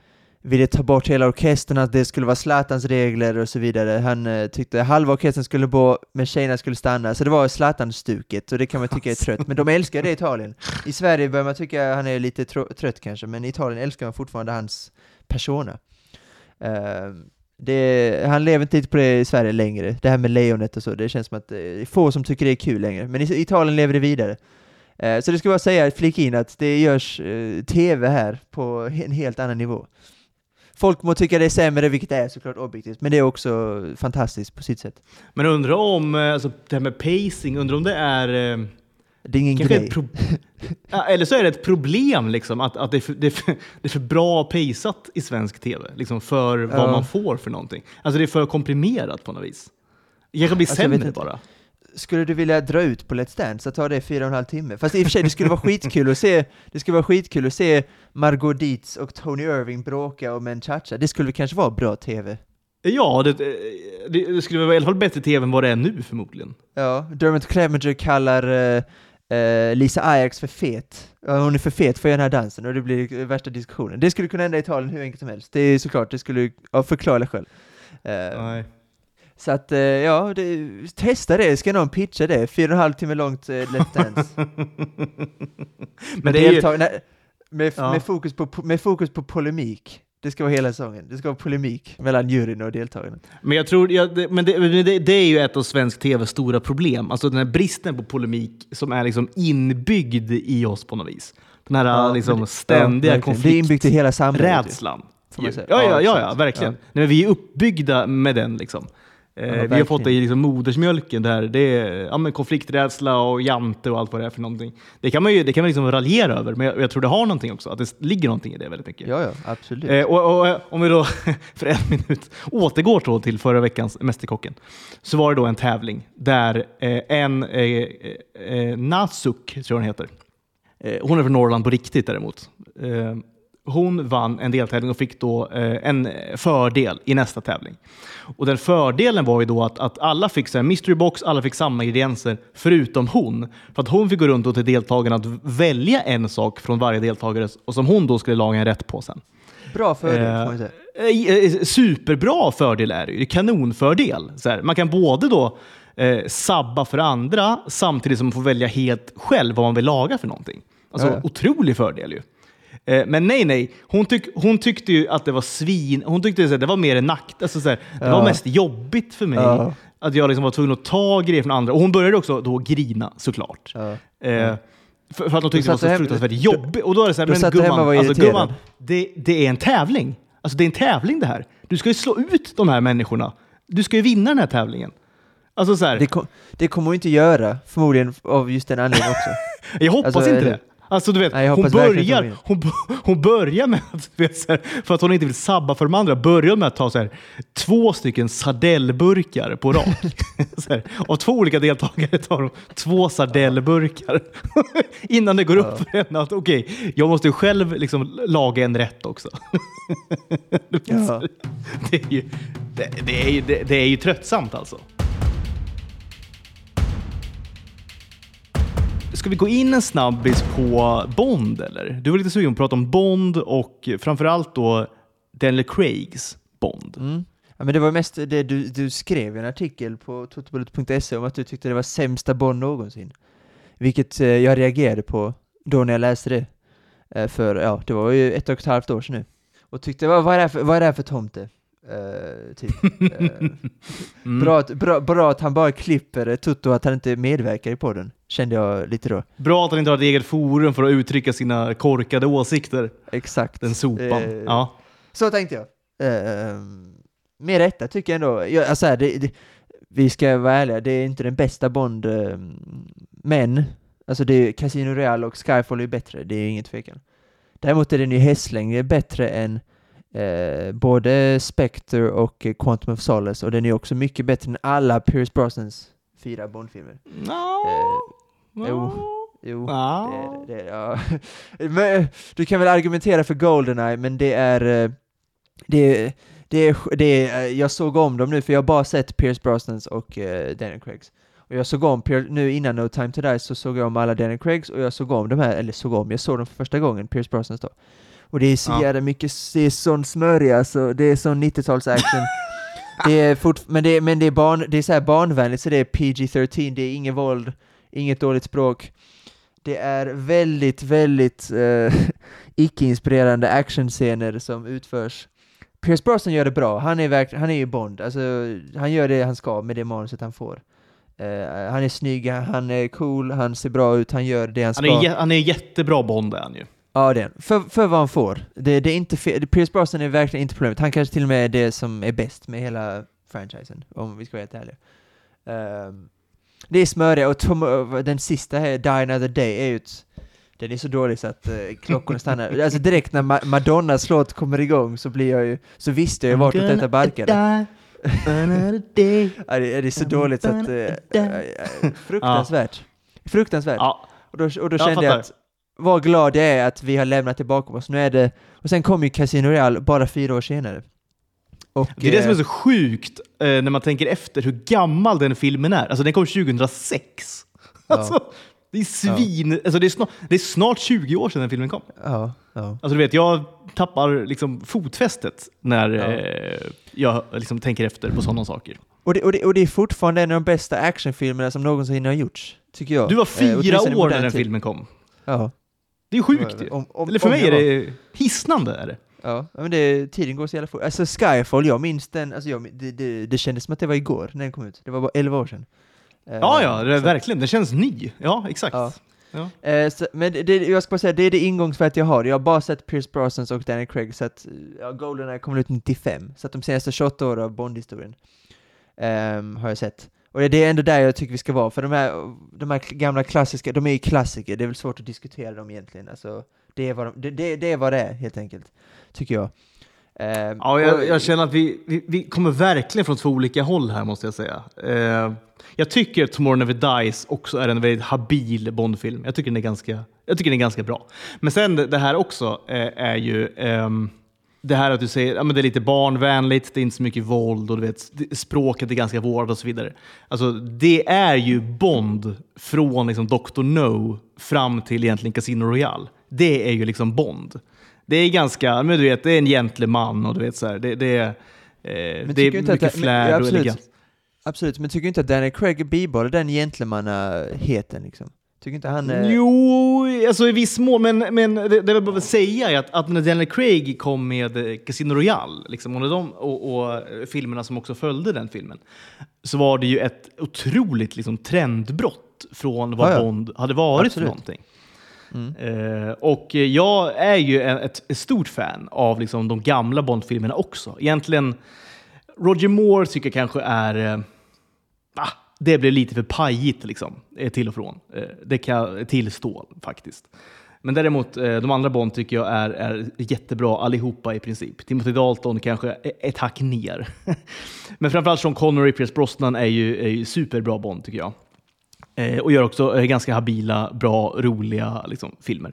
ville ta bort hela orkestern, att det skulle vara Zlatans regler och så vidare. Han eh, tyckte halva orkestern skulle gå, men tjejerna skulle stanna. Så det var Zlatan-stuket, och det kan man tycka är trött. Men de älskar det i Italien. I Sverige börjar man tycka han är lite trött kanske, men i Italien älskar man fortfarande hans persona. Eh, det, han lever inte lite på det i Sverige längre, det här med lejonet och så, det känns som att det är få som tycker det är kul längre. Men i Italien lever det vidare. Eh, Så det ska jag säga, flika in att det görs eh, TV här på en helt annan nivå. Folk må tycka det är sämre, vilket det är såklart objektivt, men det är också fantastiskt på sitt sätt. Men undrar om, eh, alltså, det här med pacing, undrar om det är eh, Det är ingen grej. Eller så är det ett problem liksom, att, att det, är för, det, är för, det är för bra paceat i svensk tv, liksom, för vad Ja. man får för någonting. Alltså det är för komprimerat på något vis. Det kanske blir Alltså, sämre inte. Skulle du vilja dra ut på Let's Dance, att ta det fyra och en halv timme? Fast i och för sig, det skulle vara skitkul att se, det skulle vara skitkul att se Margot Dietz och Tony Irving bråka om en cha-cha. Det skulle kanske vara bra TV. Ja, det, det, det skulle vara i alla fall bättre tv än vad det är nu förmodligen. Ja, Dermot Clemenger kallar eh, Lisa Ajax för fet. Ja, hon är för fet för den här dansen och det blir värsta diskussionen. Det skulle kunna hända i Italien hur enkelt som helst. Det är såklart, det skulle, ja, förklara det själv. Eh, Nej. Så att, eh, ja, det, testa det, ska någon pitcha det? Fyra och en halv timme långt eh, Let's Dance. Men det är ju, nej, med, Ja. med, fokus på, med fokus på polemik. Det ska vara hela säsongen. Det ska vara polemik mellan juryn och deltagarna. Men jag tror, ja, det, men det, men det, det är ju ett av svensk TVs stora problem. Alltså den här bristen på polemik som är liksom inbyggd i oss på något vis. Den här Ja, liksom ständiga ja, verkligen. Det är inbyggt i hela samhället. säga. Ja, ja, Ja, ja, verkligen. Nej, men vi är uppbyggda med den. Liksom. Eh, vi har fått det i liksom modersmjölken. Där. Det är ja, men konflikträdsla och jante och allt vad det är för någonting. Det kan man ju det kan man liksom raljera över, men jag, jag tror det har någonting också. Att det ligger någonting i det väldigt mycket. Ja, ja, absolut. Eh, och, och, eh, om vi då för en minut återgår då till förra veckans Mästerkocken, så var det då en tävling där eh, en eh, eh, Nasuk, tror jag hon heter, hon är från Norrland på riktigt däremot, hon vann en deltävling och fick då eh, en fördel i nästa tävling. Och den fördelen var ju då att, att alla fick så här mystery box, alla fick samma ingredienser förutom hon. För att hon fick gå runt och till deltagarna att välja en sak från varje deltagare och som hon då skulle laga en rätt på sen. Bra fördel, Eh. Eh, eh, Superbra fördel är det ju. Kanonfördel. Så här, man kan både då eh, sabba för andra samtidigt som man får välja helt själv vad man vill laga för någonting. Alltså ja. otrolig fördel ju. Eh, men nej, nej. Hon, tyck, hon tyckte ju att det var svin... Hon tyckte att det var mer en nack... Alltså, så här, det var mest jobbigt för mig att jag liksom var tvungen att ta grejer från andra. Och hon började också då grina såklart. Eh, för, för att hon tyckte det var så hem- fruktansvärt jobbigt. Och då är det så här, då men gumman, alltså, gumman det, det är en tävling. Alltså det är en tävling det här. Du ska ju slå ut de här människorna. Du ska ju vinna den här tävlingen. Alltså så här, Det, kom, det kommer hon inte göra, förmodligen av just den anledningen också. jag hoppas alltså, inte det- det. Alltså du vet, Nej, hon, börjar, hon, hon börjar med att, vet, så här, för att hon inte vill sabba för de andra, börjar med att ta så här, två stycken sardellburkar på rad. av två olika deltagare tar hon två sardellburkar innan det går upp för henne att okej, jag måste själv liksom laga en rätt också. Det, är ju, det, det, är ju, det, det är ju tröttsamt alltså. Ska vi gå in en snabbis på Bond eller? Du var lite sugen på att prata om Bond och framförallt då Daniel Craigs Bond. Mm. Ja, men det var mest det du, du skrev i en artikel på totobullet.se om att du tyckte det var sämsta Bond någonsin. Vilket eh, jag reagerade på då när jag läste det. Eh, för, ja, det var ju ett och ett halvt år sedan nu. Och tyckte, vad, vad, är, det här för, vad är det här för tomte? Eh, typ. Eh, Mm. bra, att, bra, bra att han bara klipper Toto, att han inte medverkar i podden. Kände jag lite då. Bra att han inte har ett eget forum för att uttrycka sina korkade åsikter. Exakt. Den sopan. Eh, ja. Så tänkte jag. Eh, med rätta tycker jag ändå. Jag, alltså här, det, det, vi ska vara ärliga, det är inte den bästa Bond, eh, men alltså det är Casino Real och Skyfall är bättre, det är ingen tvekan. Däremot är den ju hästlängd bättre än eh, både Spectre och eh, Quantum of Solace och den är också mycket bättre än alla Pierce Brosnans fyra Bond-filmer. No. Eh, jo. Jo, Ja. det, det, ja. men, du kan väl argumentera för Goldeneye, men det är... eh, Det, det, det är, jag såg om dem nu, för jag har bara sett Pierce Brosnans och uh, Daniel Craigs. Och jag såg om, nu innan No Time To Die, så såg jag om alla Daniel Craigs, och jag såg om de här, eller såg om, jag såg dem för första gången, Pierce Brosnans då. Och det är så Ja. jävla mycket, det är sån smörja alltså, det är sån 90-tals action. det är fort, men det är, men det är, barn, det är så här barnvänligt, så det är PG-13, det är inget våld, inget dåligt språk. Det är väldigt, väldigt eh, icke-inspirerande actionscener som utförs. Pierce Brosnan gör det bra, han är, verk, han är ju Bond, alltså, han gör det han ska med det manuset han får. Eh, han är snygg, han är cool, han ser bra ut, han gör det han Han ska. är, han är jättebra Bond är han ju. Ja, det är för, för vad han får. Det, det är inte fe- Pierce Brosnan är verkligen inte problemet. Han kanske till och med är det som är bäst med hela franchisen, om vi ska vara helt ärliga. Ehm, det är smöriga, och Tom, den sista här, Die Another Day, är ju ett, den är så dålig så att uh, klockorna stannar. alltså direkt när Ma- Madonnas låt kommer igång så blir jag ju, så visste jag ju vartåt detta barkade. Ja, det, det är så dåligt så att, eh, fruktansvärt. Fruktansvärt. Ja, Och då, och då kände jag att, vad glad jag är att vi har lämnat det bakom oss. Nu är det, och sen kom ju Casino Real bara fyra år senare. Och, det är det som är eh, så sjukt eh, när man tänker efter hur gammal den filmen är. Alltså den kom 2006. Alltså, det är svin... Alltså, det, är snart, det är snart 20 år sedan den filmen kom. Ja, ja. Alltså du vet, jag tappar liksom fotfästet när Ja. eh, jag liksom tänker efter på sådana saker. Och, det, och, det, och det är fortfarande en av de bästa actionfilmerna som någonsin har gjorts, tycker jag. Du var Eh, fyra i år när den tid. filmen kom. Ja. Det är sjukt ju. Om, om, Eller för om mig är det hisnande. Är det. Ja, men det, tiden går så jävla fort. Alltså Skyfall, jag minns den, alltså jag, det, det, det kändes som att det var igår när den kom ut. Det var bara 11 år sedan. Eh, Ja, ja, det verkligen. Den känns ny. Ja, exakt. Ja. Ja. Eh, så, men det, det, jag ska bara säga, det är det ingångsvärdet jag har. Jag har bara sett Pierce Brosnans och Daniel Craig, så att ja, Goldeneye kommer ut 95. Så att de senaste 28 åren av Bond-historien ehm, har jag sett. Och det är ändå där jag tycker vi ska vara, för de här, de här gamla klassiska, de är ju klassiker, det är väl svårt att diskutera dem egentligen. Alltså, det, är vad de, det, det, är vad det är, helt enkelt. Tycker jag. Ehm, Ja, och- jag, jag känner att vi, vi, vi kommer verkligen från två olika håll här måste jag säga. Eh, jag tycker att Tomorrow Never Dies också är en väldigt habil Bondfilm. Jag tycker den är ganska, jag tycker den är ganska bra. Men sen det det här också eh, är ju ehm, det här att du säger att ja, men det är lite barnvänligt, det är inte så mycket våld och du vet, språket är ganska vårdat och så vidare. Alltså, det är ju Bond från liksom Dr. No fram till egentligen Casino Royale. Det är ju liksom Bond. Det är ganska, men du vet, det är en gentleman och du vet så här, det, det är, eh, det är att mycket men- flärd och elegant. Absolut, men tycker du inte att Daniel Craig bibehåller den gentlemannaheten liksom? Tycker inte han... eh, Jo, alltså i viss mån, men, men det, det jag behöver säga är att, att när Daniel Craig kom med eh, Casino Royale liksom, och, de, och, och eh, filmerna som också följde den filmen, så var det ju ett otroligt liksom, trendbrott från vad Ja, ja. Bond hade varit Absolut. för någonting. Mm. Eh, och jag är ju en, ett, ett stort fan av liksom, de gamla Bond-filmerna också. Egentligen, Roger Moore tycker jag kanske är... Ah, det blev lite för pajigt liksom, eh, till och från. Eh, det kan jag tillstå faktiskt. Men däremot, eh, de andra Bond tycker jag är, är jättebra allihopa i princip. Timothy Dalton kanske är ett hack ner. Men framförallt Sean Connery, Pierce Brosnan är ju, är ju superbra Bond tycker jag. Och gör också ganska habila, bra, roliga liksom, filmer.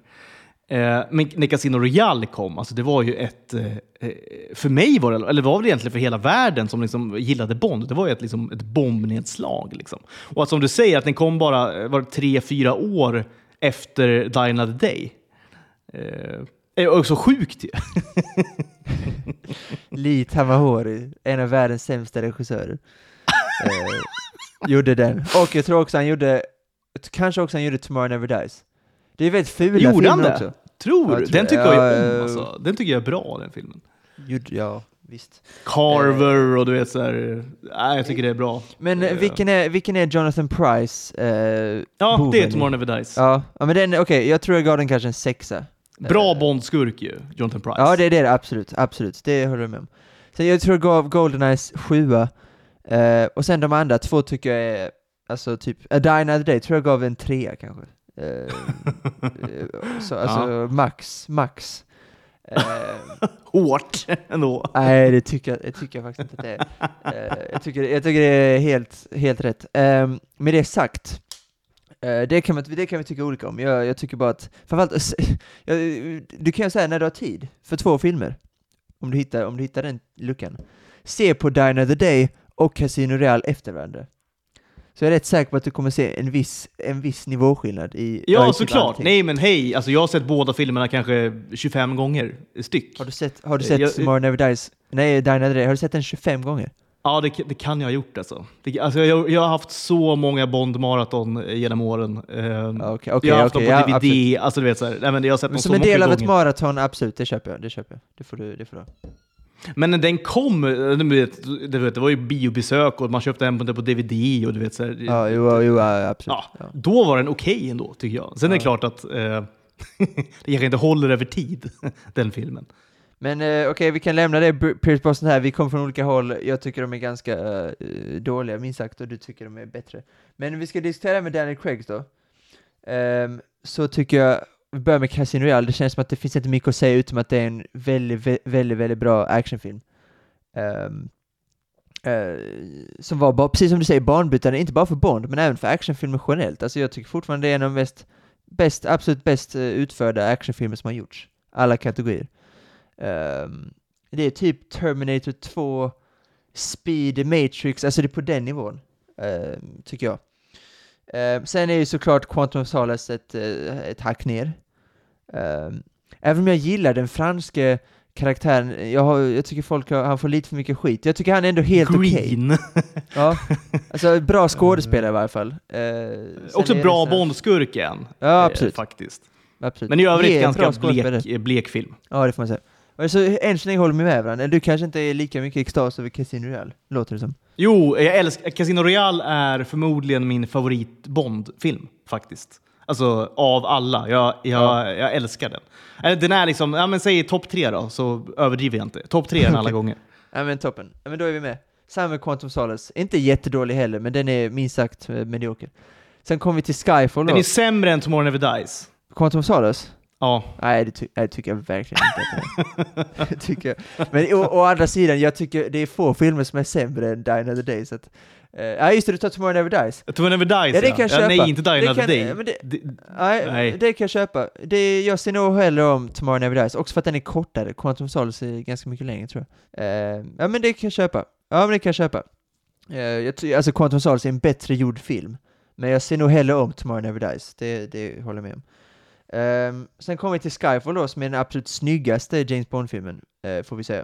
Eh, men när Casino Royale kom, alltså det var ju ett... Eh, eh, för mig var det, eller var det egentligen för hela världen som liksom gillade Bond, det var ju ett, liksom, ett bombnedslag. Liksom. Och att som du säger, att den kom bara eh, var det tre, fyra år efter Die Another Day. Eh, är också sjukt ju. Lee Tamahori, en av världens sämsta regissörer, eh, gjorde den. Och jag tror också han gjorde, kanske också han gjorde Tomorrow Never Dies. Det är väldigt fula Gjorde han det? också. Tror du? jag Den tycker jag Ja, ju om. eh, Alltså. Den tycker jag är bra, den filmen. Ja, visst. Carver och du vet såhär. Nej, jag tycker det är bra. Men eh, Eh, vilken är, vilken är Jonathan Price? Eh, Ja, boven det är Tomorrow Never Dies. Ja, ja men den, okej, jag tror jag gav den kanske en sexa. Bra Eh, Bond-skurk ju, Jonathan Price. Ja, det är det, absolut, absolut, det håller jag med om. Sen jag tror jag gav Goldeneyes sjua, eh, och sen de andra två tycker jag är, alltså typ, A Die Another Day tror jag gav en trea kanske. Eh, eh, så, alltså max, max. Eh, Hårt ändå. nej, det tycker, jag, det tycker jag faktiskt inte att det är. Eh, jag, tycker, jag tycker det är helt, helt rätt. Eh, med det sagt, eh, det, kan man, det kan vi tycka olika om. Jag, jag tycker bara att, framförallt, jag, du kan ju säga när du har tid för två filmer, om du hittar, om du hittar den luckan. Se på Die Another Day och Casino Real efter varandra. Så jag är rätt säker på att du kommer se en viss, en viss nivåskillnad i ja, Ja, såklart. Nej, men hej. Alltså, jag har sett båda filmerna kanske 25 gånger styck. Har du sett, har du sett Jag- Tomorrow Never Dies? Nej, Die Another Day. Har du sett den 25 gånger? Ja, det, det kan jag ha gjort alltså. Det, alltså jag, jag har haft så många Bond-maraton eh, genom åren. Eh, Ja, Okej, okej, jag har haft okej, dem ja, på DVD, absolut. alltså du vet så här, nej, men jag har sett Men dem som en del av ett gånger. maraton, absolut, det köper jag. Det köper jag. Det får du, det får du. Men när den kom, du vet, du vet, det var ju biobesök och man köpte hem den på DVD och du vet så här, Ja, jo, jo, ja, absolut. Ja, Ja. då var den okej ändå, tycker jag. Sen är det Ja. klart att eh, det kanske inte håller över tid, den filmen. Men eh, okej, vi kan lämna det Pierce Brosnan här. Vi kommer från olika håll. Jag tycker de är ganska eh, dåliga, minst sagt, och du tycker de är bättre. Men vi ska diskutera med Daniel Craig då. Ehm, så tycker jag, vi börjar med Casino Royale. Det känns som att det finns inte mycket att säga utom att det är en väldigt, väldigt, väldigt, väldigt bra actionfilm. Um, uh, som var, bara, precis som du säger, banbrytande, inte bara för Bond, men även för actionfilmer generellt. Alltså jag tycker fortfarande det är en av de mest, bäst, absolut bäst eh, utförda actionfilmer som har gjorts. Alla kategorier. Um, det är typ Terminator 2, Speed, Matrix, alltså det är på den nivån, uh, tycker jag. Uh, sen är ju såklart Quantum of Solace ett, eh, ett hack ner. Ehm, även om jag gillar den franske karaktären, jag, har, jag tycker folk har, han får lite för mycket skit. Jag tycker han är ändå helt okej. Green. Ja, alltså bra skådespelare i varje fall. Ehm, Också bra så här- Bond-skurk igen. Ja, eh, absolt. Faktiskt. absolut. Men i övrigt Ge ganska blek, blek film. Ja, det får man säga. Alltså, än så länge håller vi med varandra. Du kanske inte är lika mycket extas över Casino Royale, låter det som. Jo, jag älskar, Casino Royale är förmodligen min favorit Bond-film faktiskt. Alltså av alla. Jag, jag, jag älskar den. Eller, Den är liksom, ja men säg topp tre då, så överdriver jag inte. Topp tre alla gånger. Ja men toppen. Ja, men då är vi med. Samma med Quantum Solace. Inte jättedålig heller, men den är minst sagt eh, medioker. Sen kommer vi till Skyfall Den då. är sämre än Tomorrow Never Dies. Quantum Solace? Ja. Nej, det, ty- nej, det tycker jag verkligen inte. Det tycker jag. Men å, å andra sidan, jag tycker det är få filmer som är sämre än Die Another Day, så att... eh, Ja, just det, du tar Tomorrow Never Dies. Tomorrow Never Dies Ja, det kan jag köpa. Nej, inte Det Another Day. det- Det- Nej, Nej. det kan jag köpa. Det, jag ser nog hellre om Tomorrow Never Dies, också för att den är kortare. Quantum Solace är ganska mycket längre tror jag. Eh, ja men det kan jag köpa. Ja men det kan jag köpa. Eh, jag alltså Quantum Solace är en bättre gjord film. Men jag ser nog hellre om Tomorrow Never Dies, det, det håller jag med om. Ehm, sen kommer vi till Skyfall då, som är den absolut snyggaste James Bond-filmen, eh, får vi säga.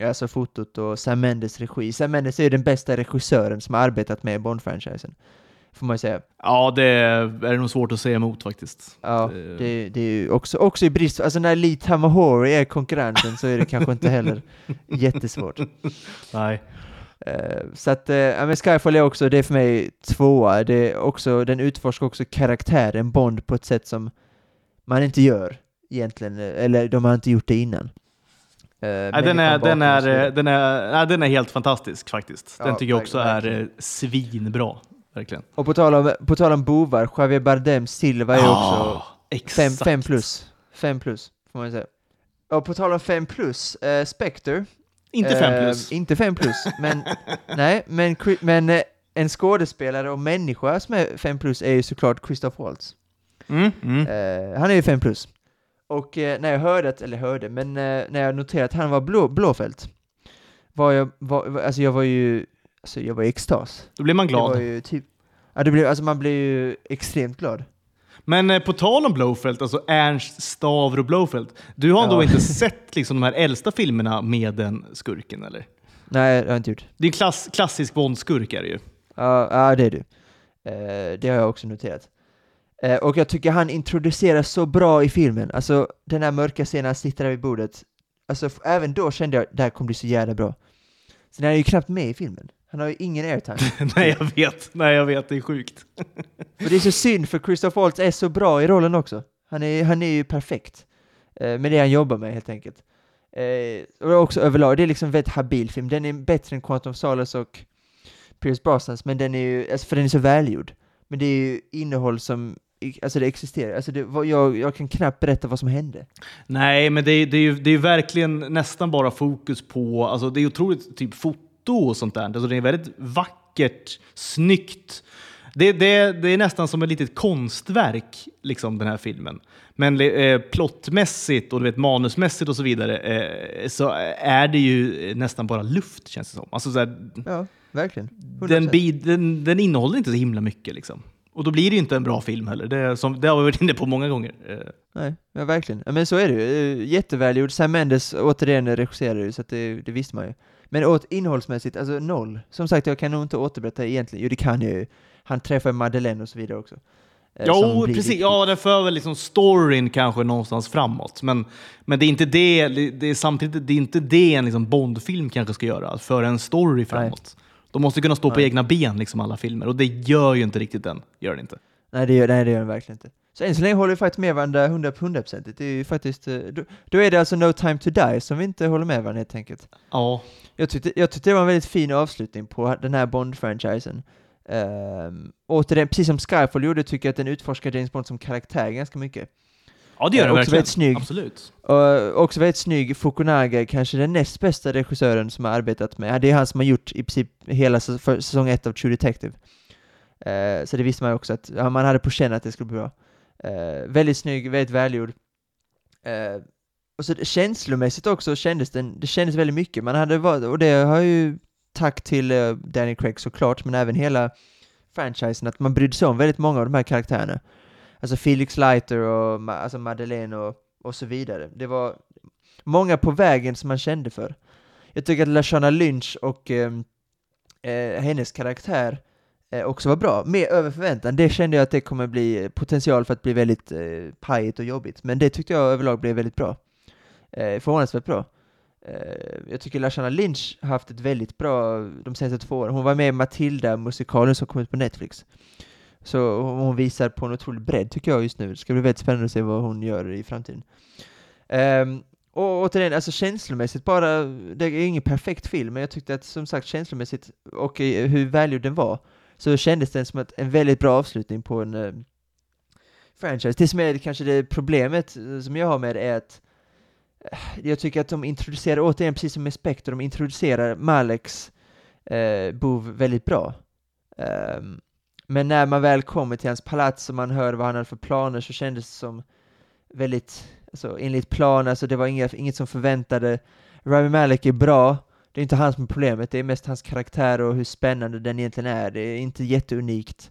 Alltså fotot och Sam Mendes regi. Sam Mendes är ju den bästa regissören som har arbetat med Bond-franchisen. Får man ju säga. Ja, det är nog svårt att säga emot faktiskt. Ja, Eh. det, det är ju också, också i brist, alltså när Lee Tamahori är konkurrenten så är det kanske inte heller jättesvårt. Nej. Eh, så att, uh, ja men Skyfall är också, det är för mig tvåa, det är också, den utforskar också karaktären Bond på ett sätt som man inte gör egentligen, eh, eller de har inte gjort det innan. Eh, människan den, är, den, är, den, är, nej, den är helt fantastisk faktiskt. Den Ja, tycker jag också verkligen. är eh, svinbra. Verkligen. Och på tal om, på tal om bovar, Javier Bardem Silva är också Fem, exakt. fem plus. Fem plus, får man säga. Och på tal om fem plus, eh, Spectre. Inte fem eh, plus. inte fem plus, men, nej, men, men eh, en skådespelare och människa som är fem plus är ju såklart Christoph Waltz. Mm, mm. Eh, han är ju fem plus. Och eh, när jag hörde, att, eller hörde, men eh, när jag noterade att han var blå, Blåfält, var jag, var, alltså jag var ju, alltså jag var i extas. Då blir man Det var glad. ju typ, ja det blev, alltså man blev ju extremt glad. Men eh, på tal om Blofeld, alltså Ernst Stavro Blofeld. Du har Ja. då inte sett liksom, de här äldsta filmerna med den skurken eller? Nej, det har jag inte gjort. Det är en klass, klassisk Bond-skurk är det ju. Ja, ja det är du. Eh, det har jag också noterat. Eh, och jag tycker han introduceras så bra i filmen. Alltså den här mörka scenen, han sitter där vid bordet. Alltså även då kände jag, det här kommer bli så jävla bra. Sen är han ju knappt med i filmen. Han har ju ingen airtime. Nej, jag vet. Nej, jag vet. Det är sjukt. och det är så synd för Christoph Waltz är så bra i rollen också. Han är, han är ju perfekt. Eh, med det han jobbar med helt enkelt. Eh, och också överlag, det är liksom en väldigt habil film. Den är bättre än Quantum Solace och Pierce Brosnans, men den är ju, alltså för den är så välgjord. Men det är ju innehåll som alltså det existerar. Alltså det, jag, jag kan knappt berätta vad som hände. Nej, men det, är- det, är ju, det är verkligen nästan bara fokus på, alltså det är otroligt typ foto och sånt där. Alltså det är väldigt vackert, snyggt. Det, det, det är nästan som ett litet konstverk, liksom den här filmen. Men eh, plottmässigt och du vet, manusmässigt och så vidare eh, så är det ju nästan bara luft känns det som. Alltså, så här, Ja, verkligen. 100%. den, den, den innehåller inte så himla mycket. Liksom. Och då blir det ju inte en bra film heller. Det, som, det har vi varit inne på många gånger. Eh, Nej, ja verkligen. Men så är det ju. Eh, Jättevälgjord. Sam Mendes återigen regisserar ju, så det, det visste man ju. Men åt innehållsmässigt, alltså noll. Som sagt, jag kan nog inte återberätta egentligen. Jo, det kan jag ju. Han träffar Madeleine och så vidare också. Eh, Jo, precis. viktigt. Ja, den för väl liksom storyn kanske någonstans framåt. Men, men det är inte det, det är samtidigt det är inte det en liksom Bondfilm kanske ska göra, föra en story framåt. De måste kunna stå på Nej. egna ben, liksom alla filmer. Och det gör ju inte riktigt den. Gör den inte. Nej, det gör, nej, det gör den verkligen inte. Så än så länge håller vi faktiskt med varandra 100 hundraprocentigt. Det är ju faktiskt, eh, då, då är det alltså No Time To Die som vi inte håller med varandra helt enkelt. Ja, Jag tyckte, jag tyckte det var en väldigt fin avslutning på den här Bond-franchisen. Um, återigen, precis som Skyfall gjorde, tycker jag att den utforskar James Bond som karaktär ganska mycket. Ja det gör Eh, den också verkligen. väldigt snygg. Absolut. Och också väldigt snygg, Fukunaga, kanske den näst bästa regissören som har arbetat med, det är han som har gjort i princip hela säsong ett av True Detective. Eh, så det visste man också att, man hade på känn att det skulle bli bra. Eh, väldigt snygg, väldigt välgjord. Eh, och så det- känslomässigt också kändes den, det kändes väldigt mycket, man hade varit, och det har ju tack till uh, Danny Craig såklart, men även hela franchisen, att man brydde sig om väldigt många av de här karaktärerna. Alltså Felix Leiter och Ma- alltså Madeleine och, och så vidare. Det var många på vägen som man kände för. Jag tycker att Lashana Lynch och ehm, eh, hennes karaktär eh, också var bra. Mer över förväntan. Det kände jag att det kommer bli potential för att bli väldigt eh, pajigt och jobbigt. Men det tyckte jag överlag blev väldigt bra. Eh, förvånansvärt bra. Eh, jag tycker Lashana Lynch har haft ett väldigt bra de senaste två åren. Hon var med i Matilda-musikalen som kom ut på Netflix. Så hon visar på en otrolig bredd tycker jag just nu. Det ska bli väldigt spännande att se vad hon gör i framtiden. Um, och återigen, alltså känslomässigt bara, det är ingen perfekt film, men jag tyckte att som sagt känslomässigt och hur välgjord den var, så kändes den som att en väldigt bra avslutning på en eh, franchise. Det som är kanske det problemet eh, som jag har med det är att eh, jag tycker att de introducerar, återigen precis som med Spectre, de introducerar Maleks eh, bov väldigt bra. Um, men när man väl kommer till hans palats och man hör vad han hade för planer så kändes det som väldigt, alltså enligt plan, alltså det var inget, inget som förväntade. Rami Malek är bra, det är inte han som är problemet, det är mest hans karaktär och hur spännande den egentligen är, det är inte jätteunikt.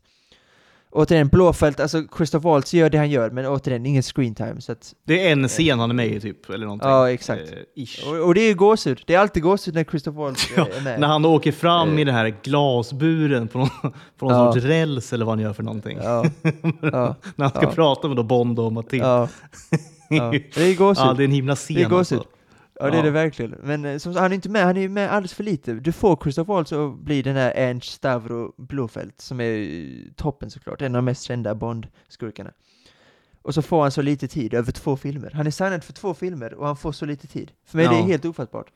Återigen, Blåfält, alltså Christoph Waltz gör det han gör, men återigen, ingen screentime, så att, Det är en scen han är med i typ, eller någonting. Ja, exakt. Eh, och, och det är gåshud, det är alltid gåshud när Christoph Waltz Ja, är med. När han åker fram Eh. i den här glasburen på någon, på någon Ja. sorts räls eller vad han gör för någonting. Ja, När han ska prata med då Bond och Matilda. det är gåshud. Ja, det är en himla scen Det är gåshud. alltså. Ja det är Ja. det verkligen. Men eh, som, han är inte med, han är med alldeles för lite. Du får Christoph Waltz att bli den här Ernst Stavro Blofeld, som är eh, toppen såklart, en av de mest kända Bond-skurkarna. Och så får han så lite tid över två filmer. Han är signad för två filmer och han får så lite tid. För mig är det Ja. helt ofattbart.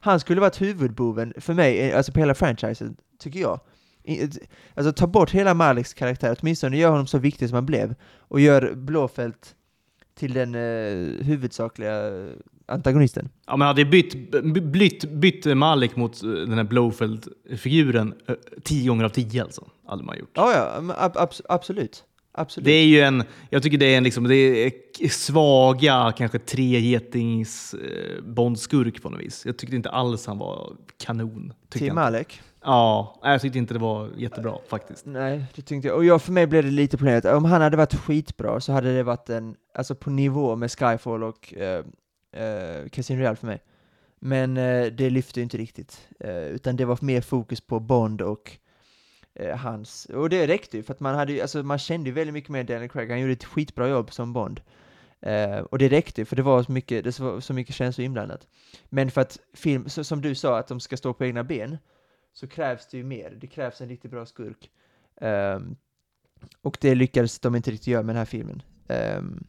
Han skulle varit huvudboven för mig, eh, alltså på hela franchisen, tycker jag. Ett- Alltså ta bort hela Maleks karaktär, åtminstone gör honom så viktig som han blev, och gör Blåfält till den eh, huvudsakliga eh, antagonisten. Ja, men hade bytt, by- bytt, bytt Malik mot eh, den här Blowfeld-figuren eh, tio gånger av tio alltså. Hade man gjort. Ja, ja, ab abs absolut. Absolut. Det är ju en, jag tycker det är en liksom, det är svaga, kanske tre getings eh, Bond-skurk på något vis. Jag tyckte inte alls han var kanon. Till. Malek? Ja, jag tyckte inte det var jättebra faktiskt. Nej, det tyckte jag. Och jag, för mig blev det lite problemet. Om han hade varit skitbra så hade det varit en, alltså på nivå med Skyfall och eh, eh, Casino Real för mig. Men eh, det lyfte ju inte riktigt. Eh, utan det var mer fokus på Bond och eh, hans, och det räckte ju för att man hade ju, alltså man kände ju väldigt mycket med Daniel Craig, han gjorde ett skitbra jobb som Bond. Uh, och det räckte ju, för det var så mycket, det var så mycket känslor inblandat. Men för att film, så, som du sa, att de ska stå på egna ben, så krävs det ju mer. Det krävs en riktigt bra skurk. Um, och det lyckades de inte riktigt göra med den här filmen. Um,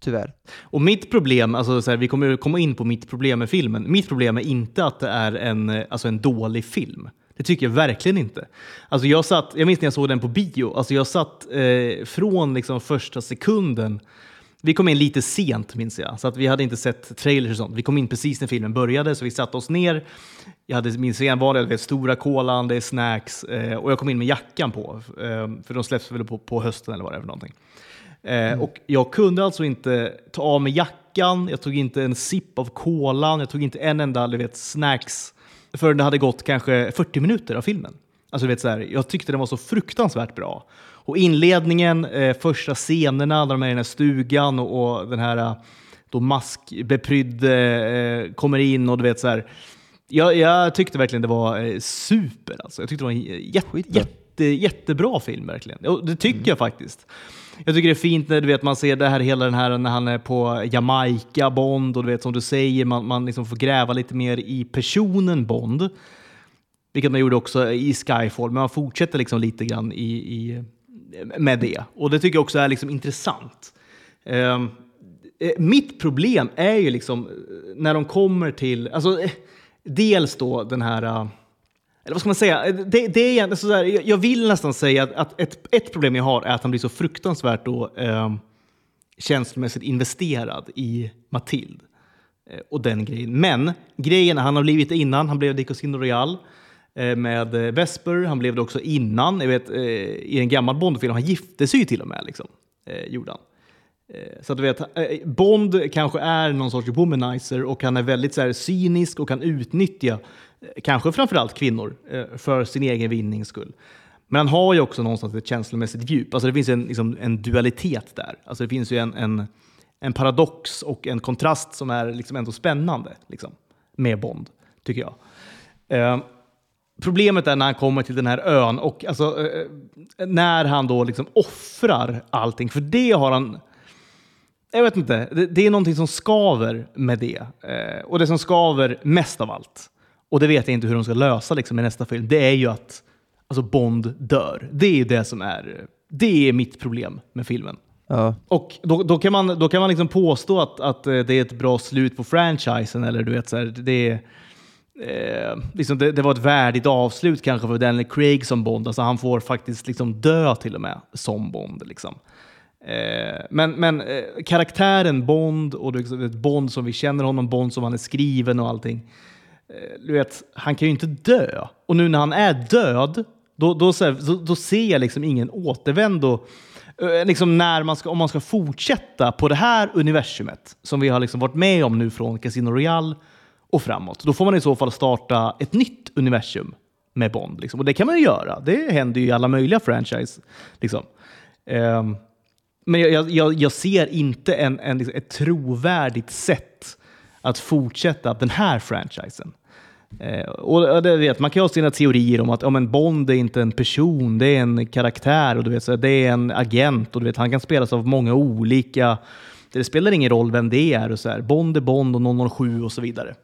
tyvärr. Och mitt problem, alltså så här, vi kommer komma in på mitt problem med filmen. Mitt problem är inte att det är en, alltså en dålig film. Det Det tycker jag verkligen inte. Alltså jag, satt, jag minns när jag såg den på bio, alltså jag satt eh, från liksom första sekunden vi kom in lite sent minns jag, så att vi hade inte sett trailers och sånt. Vi kom in precis när filmen började, så vi satte oss ner. Jag hade min sedvanliga vet, stora kolan, det är snacks eh, och jag kom in med jackan på, eh, för de släpps väl på, på hösten eller vad det är för någonting. Eh, mm. Och jag kunde alltså inte ta av mig jackan, jag tog inte en sipp av kolan, jag tog inte en enda vet, snacks förrän det hade gått kanske 40 minuter av filmen. Alltså, vet, så här, jag tyckte den var så fruktansvärt bra. Och inledningen, eh, första scenerna när de är i den här stugan och, och den här eh, då maskbeprydde eh, kommer in och du vet så här. Jag, jag tyckte verkligen det var eh, super. Alltså. Jag tyckte det var en jätte, jätte, jättebra film verkligen. Och det tycker mm. jag faktiskt. Jag tycker det är fint när du vet, man ser det här, hela den här när han är på Jamaica, Bond, och du vet som du säger, man, man liksom får gräva lite mer i personen Bond. Vilket man gjorde också i Skyfall, men man fortsätter liksom lite grann i, i med det. Och det tycker jag också är liksom intressant. Ehm, eh, mitt problem är ju liksom eh, när de kommer till, alltså eh, dels då den här, eh, eller vad ska man säga, det, det är egentligen sådär, jag vill nästan säga att, att, ett, ett problem jag har är att han blir så fruktansvärt då, eh, känslomässigt investerad i Matilde och den grejen. Men grejen, han har blivit det innan, han blev Dicosino Royal. Eh, med eh, Vesper. Han blev det också innan. Jag vet, eh, I en gammal Bond-film, han gifte sig ju till och med. Liksom, gjorde han. Så att du vet, Bond kanske är någon sorts womanizer och han är väldigt så här, cynisk och kan utnyttja kanske framförallt kvinnor för sin egen vinnings skull. Men han har ju också någonstans ett känslomässigt djup. Alltså det finns en, liksom, en dualitet där. Alltså det finns ju en, en, en paradox och en kontrast som är liksom ändå spännande liksom, med Bond, tycker jag. Problemet är när han kommer till den här ön och alltså, eh, när han då liksom offrar allting. För det har han... Jag vet inte, det, det är någonting som skaver med det. Eh, och det som skaver mest av allt, och det vet jag inte hur de ska lösa liksom, i nästa film, det är ju att alltså, Bond dör. Det är det som är, det är mitt problem med filmen. Ja. Och då, då, kan man, då kan man liksom påstå att, att eh, det är ett bra slut på franchisen, eller du vet, så här, det är Eh, liksom det, det, var ett värdigt avslut kanske för Daniel Craig som Bond. Alltså han får faktiskt liksom dö till och med som Bond. Liksom. Eh, men men eh, karaktären Bond och liksom, Bond som vi känner honom, Bond som han är skriven och allting. Eh, du vet, han kan ju inte dö. Och nu när han är död, då, då, så då, då ser jag liksom ingen återvändo. Eh, liksom när man ska, om man ska fortsätta på det här universumet som vi har liksom varit med om nu från Casino Royale och framåt. Då får man i så fall starta ett nytt universum med Bond. Liksom. Och det kan man ju göra. Det händer ju i alla möjliga franchise. Liksom. Um, men jag, jag, jag, ser inte en, en, liksom, ett trovärdigt sätt att fortsätta den här franchisen. Uh, och det vet, man kan ju ha sina teorier om att ja, men Bond är inte en person, det är en karaktär och du vet, så det är en agent och du vet, han kan spelas av många olika. Det spelar ingen roll vem det är. Och så här. Bond är Bond och 007 och så vidare.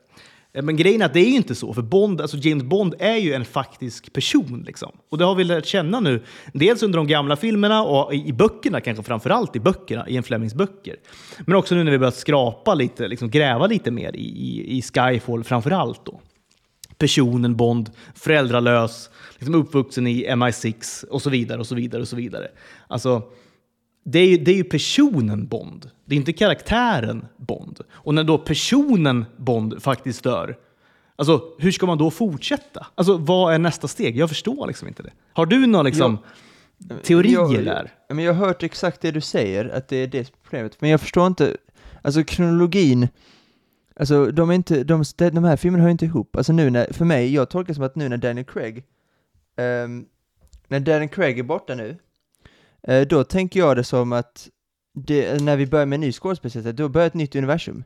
Eh, men grejen är att det är ju inte så, för Bond, alltså James Bond är ju en faktisk person. Liksom. Och det har vi lärt känna nu, dels under de gamla filmerna och i böckerna, kanske framförallt i böckerna, i en Flemings böcker. Men också nu när vi börjat skrapa lite, liksom gräva lite mer i, i, i Skyfall framförallt. Då. Personen Bond, föräldralös, liksom uppvuxen i MI6 och så vidare och så vidare och så vidare. Alltså, det är, ju, det är ju personen Bond. Det är inte karaktären Bond. Och när då personen Bond faktiskt dör, alltså hur ska man då fortsätta? Alltså vad är nästa steg? Jag förstår liksom inte det. Har du några liksom, teorier jag, där? Men jag har hört exakt det du säger, att det är det problemet. Men jag förstår inte, alltså kronologin, alltså de, är inte, de, de här filmerna hör inte ihop. Alltså nu när, för mig, jag tolkar det som att nu när Daniel Craig, um, när Daniel Craig är borta nu, Eh, då tänker jag det som att det, när vi börjar med en ny skådespelare, då börjar ett nytt universum.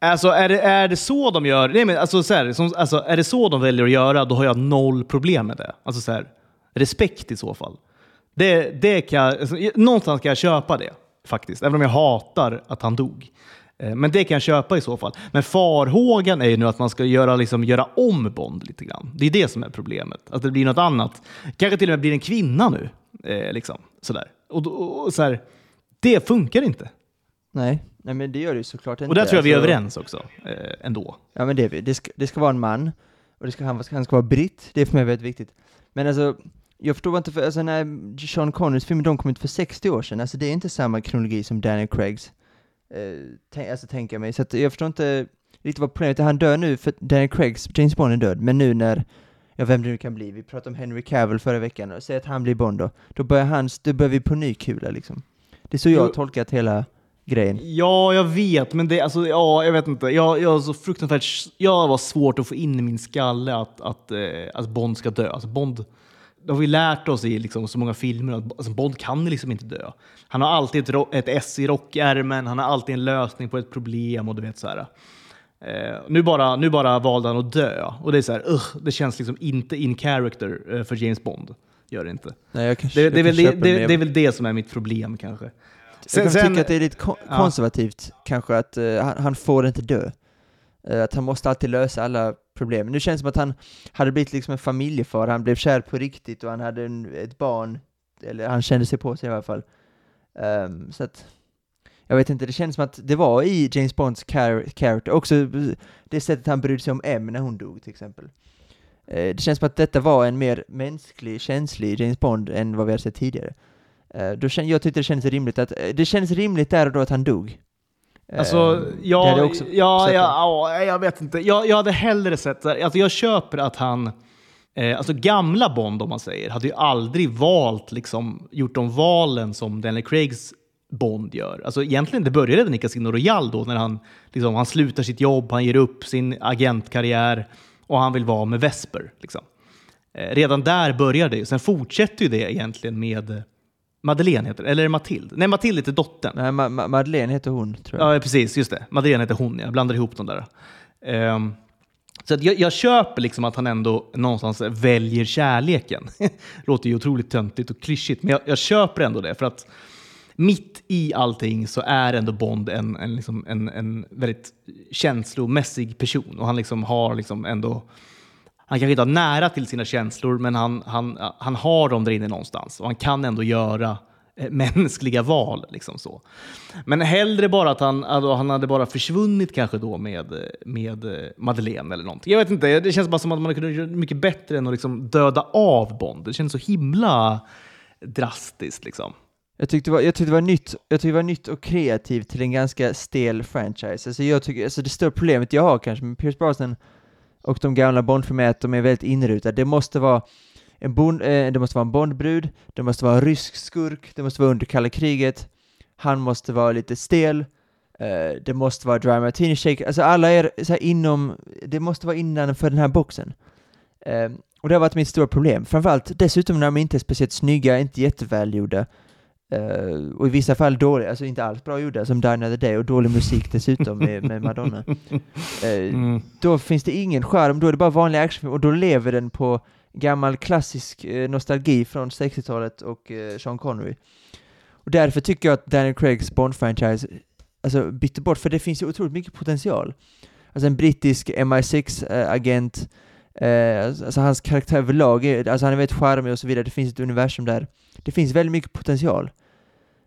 Alltså är det, är det så de gör? Nej, men alltså, så här, som, alltså, är det så de väljer att göra, då har jag noll problem med det. Alltså så här, respekt i så fall. Det, det kan, alltså, någonstans kan jag köpa det faktiskt, även om jag hatar att han dog. Eh, men det kan jag köpa i så fall. Men farhågan är ju nu att man ska göra, liksom, göra om Bond lite grann. Det är det som är problemet. Att det blir något annat. Kanske till och med blir en kvinna nu. Eh, liksom, sådär. Och, och, och så här, det funkar inte. Nej, nej, men det gör det ju såklart inte. Och där tror jag vi är alltså- överens också, eh, ändå. Ja, men det, det, ska, det ska vara en man. Och det ska, han, han ska vara britt, det är för mig väldigt viktigt. Men alltså, jag förstår inte, för, alltså när Sean Connerys filmer, de kom ut för 60 år sedan, alltså det är inte samma kronologi som Daniel Craigs. Eh, tänk, alltså tänker jag mig, så att jag förstår inte riktigt vad problemet är. Han dör nu, för Daniel Craigs James Bond är död, men nu när, ja vem det nu kan bli, vi pratade om Henry Cavill förra veckan, och säg att han blir Bond då, då börjar hans, då börjar vi på ny kula liksom. Det är så jag har tolkat hela grejen. Ja, jag vet, men det, alltså, ja, jag vet inte. Jag, jag så fruktansvärt, jag var svårt att få in i min skalle att, att, eh, att Bond ska dö. Alltså Bond, det har vi lärt oss i liksom, så många filmer att alltså, Bond kan liksom inte dö. Han har alltid ett, ett S i rockärmen, han har alltid en lösning på ett problem och du vet så här. Eh, nu, bara, nu bara valde han att dö och det är så här, ugh, det känns liksom inte in character eh, för James Bond. Gör det inte. Nej, jag kan, Det, det, är väl det, det, det är väl det som är mitt problem kanske. jag kan tycka att det är lite ko- ja. konservativt kanske att eh, han, han får inte dö. Eh, att han måste alltid lösa alla problem. Nu känns det som att han hade blivit liksom en familjefar, han blev kär på riktigt och han hade en, ett barn, eller han kände sig på sig i alla fall. Ehm, så att, jag vet inte, det känns som att det var i James Bonds char- character, också det sättet han brydde sig om M när hon dog till exempel. Eh, det känns som att detta var en mer mänsklig, känslig James Bond än vad vi har sett tidigare. Eh, då kände, jag tyckte det kändes rimligt att, eh, det kändes rimligt där och då att han dog. Alltså, hade ja, ja, ja, ja, jag vet inte. Jag, jag hade hellre sett, alltså jag köper att han, eh, alltså gamla Bond om man säger, hade ju aldrig valt, liksom, gjort de valen som Daniel Craigs Bond gör. Alltså egentligen, det började redan i Casino Royale då, när han, liksom, han slutar sitt jobb, han ger upp sin agentkarriär och han vill vara med Vesper. Liksom. Eh, redan där börjar det. Sen fortsätter ju det egentligen med eh, Madeleine, heter eller är det Matilde? Nej, Matilde heter dottern. Nej, Ma- Ma- Madeleine heter hon, tror jag. Ja, precis. Just det. Madeleine heter hon. Jag blandar ihop dem där. Ehm, så jag, jag köper liksom att han ändå någonstans väljer kärleken. Låter ju otroligt töntigt och klyschigt, men jag, jag köper ändå det. För att mitt i allting så är ändå Bond en, en, liksom, en, en väldigt känslomässig person. Och han liksom har liksom ändå... Han kanske inte har nära till sina känslor, men han, han, han har dem där inne någonstans. Och han kan ändå göra eh, mänskliga val. Liksom så. Men hellre bara att han, alltså, han hade bara försvunnit kanske då med, med eh, Madeleine eller någonting. Jag vet inte, det känns bara som att man kunde göra mycket bättre än att liksom döda av Bond. Det känns så himla drastiskt liksom. Jag tyckte, det var, jag tyckte det var nytt, jag tyckte det var nytt och kreativt till en ganska stel franchise. Alltså jag tycker, alltså det stora problemet jag har kanske med Pierce Brosnan och de gamla Bondfilmerna är att de är väldigt inrutade. Det måste vara en, bond, eh, det måste vara en Bondbrud, det måste vara en rysk skurk, det måste vara under kalla kriget, han måste vara lite stel, eh, det måste vara dry martini shake, alltså alla är så här inom, det måste vara innanför den här boxen. Eh, och det har varit mitt stora problem. Framförallt dessutom när de inte är speciellt snygga, inte jättevälgjorda. Uh, och i vissa fall dåliga, alltså inte alls bra gjorda, som Die Another Day, och dålig musik dessutom med, med Madonna. Eh, Då finns det ingen charm, då är det bara vanlig actionfilm, och då lever den på gammal klassisk eh, nostalgi från 60-talet och eh, Sean Connery. Och därför tycker jag att Daniel Craigs Bond-franchise alltså, bytte bort, för det finns ju otroligt mycket potential. Alltså en brittisk MI6-agent, eh, alltså hans karaktär överlag, är, alltså han är väldigt charmig och så vidare, det finns ett universum där. Det finns väldigt mycket potential.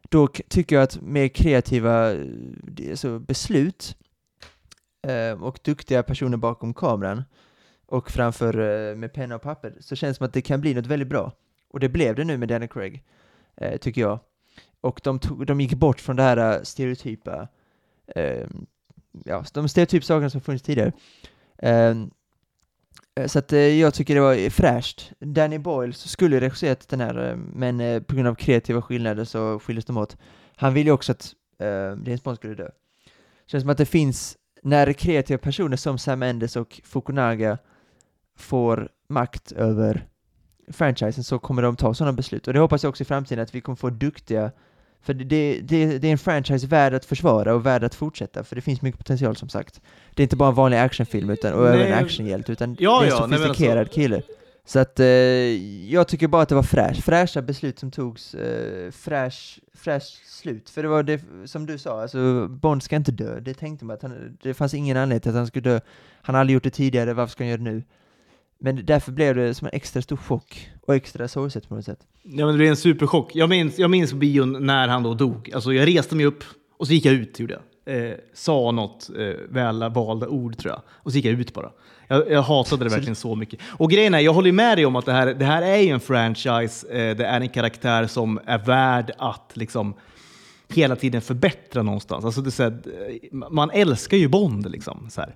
Då tycker jag att mer kreativa eh, alltså beslut eh, och duktiga personer bakom kameran och framför eh, med penna och papper så känns det som att det kan bli något väldigt bra. Och det blev det nu med Daniel Craig, eh, tycker jag. Och de, tog, de gick bort från det här eh, stereotypa, eh, ja, de stereotypa sakerna som funnits tidigare. Ehm, Eh, så att eh, jag tycker det var fräscht. Danny Boyle skulle ju regisserat den här, eh, men på grund av kreativa skillnader så skildes de åt. Han ville ju också att uh, James Bond skulle dö. Känns som att det finns, när kreativa personer som Sam Mendes och Fukunaga får makt över franchisen så kommer de ta sådana beslut. Och det hoppas jag också i framtiden att vi kommer få duktiga för det, det, det är en franchise värd att försvara och värd att fortsätta, för det finns mycket potential som sagt. Det är inte bara en vanlig actionfilm utan, och Nej. även actionhjälte, utan Ja, det är en ja, men sofistikerad alltså- kille. Så att eh, jag tycker bara att det var fräscht, fräscha beslut som togs, eh, fräsch, fräsch slut. För det var det, som du sa, alltså Bond ska inte dö. Det tänkte man att han, det fanns ingen anledning till att han skulle dö. Han har aldrig gjort det tidigare, varför ska han göra det nu? Men därför blev det som en extra stor chock, och extra sorgset på något sätt. Ja, men det blev en superchock. Jag minns, jag minns bion när han då dog. Alltså, jag reste mig upp och så gick jag ut. Gjorde jag. eh, sa något eh, väl valda ord tror jag. Och så gick jag ut bara. Jag, jag hatade det verkligen så mycket. Och grejen är, jag håller med dig om att det här, det här är ju en franchise, eh, det är en karaktär som är värd att liksom hela tiden förbättra någonstans. Alltså det är här, man älskar ju Bond. Liksom, så här.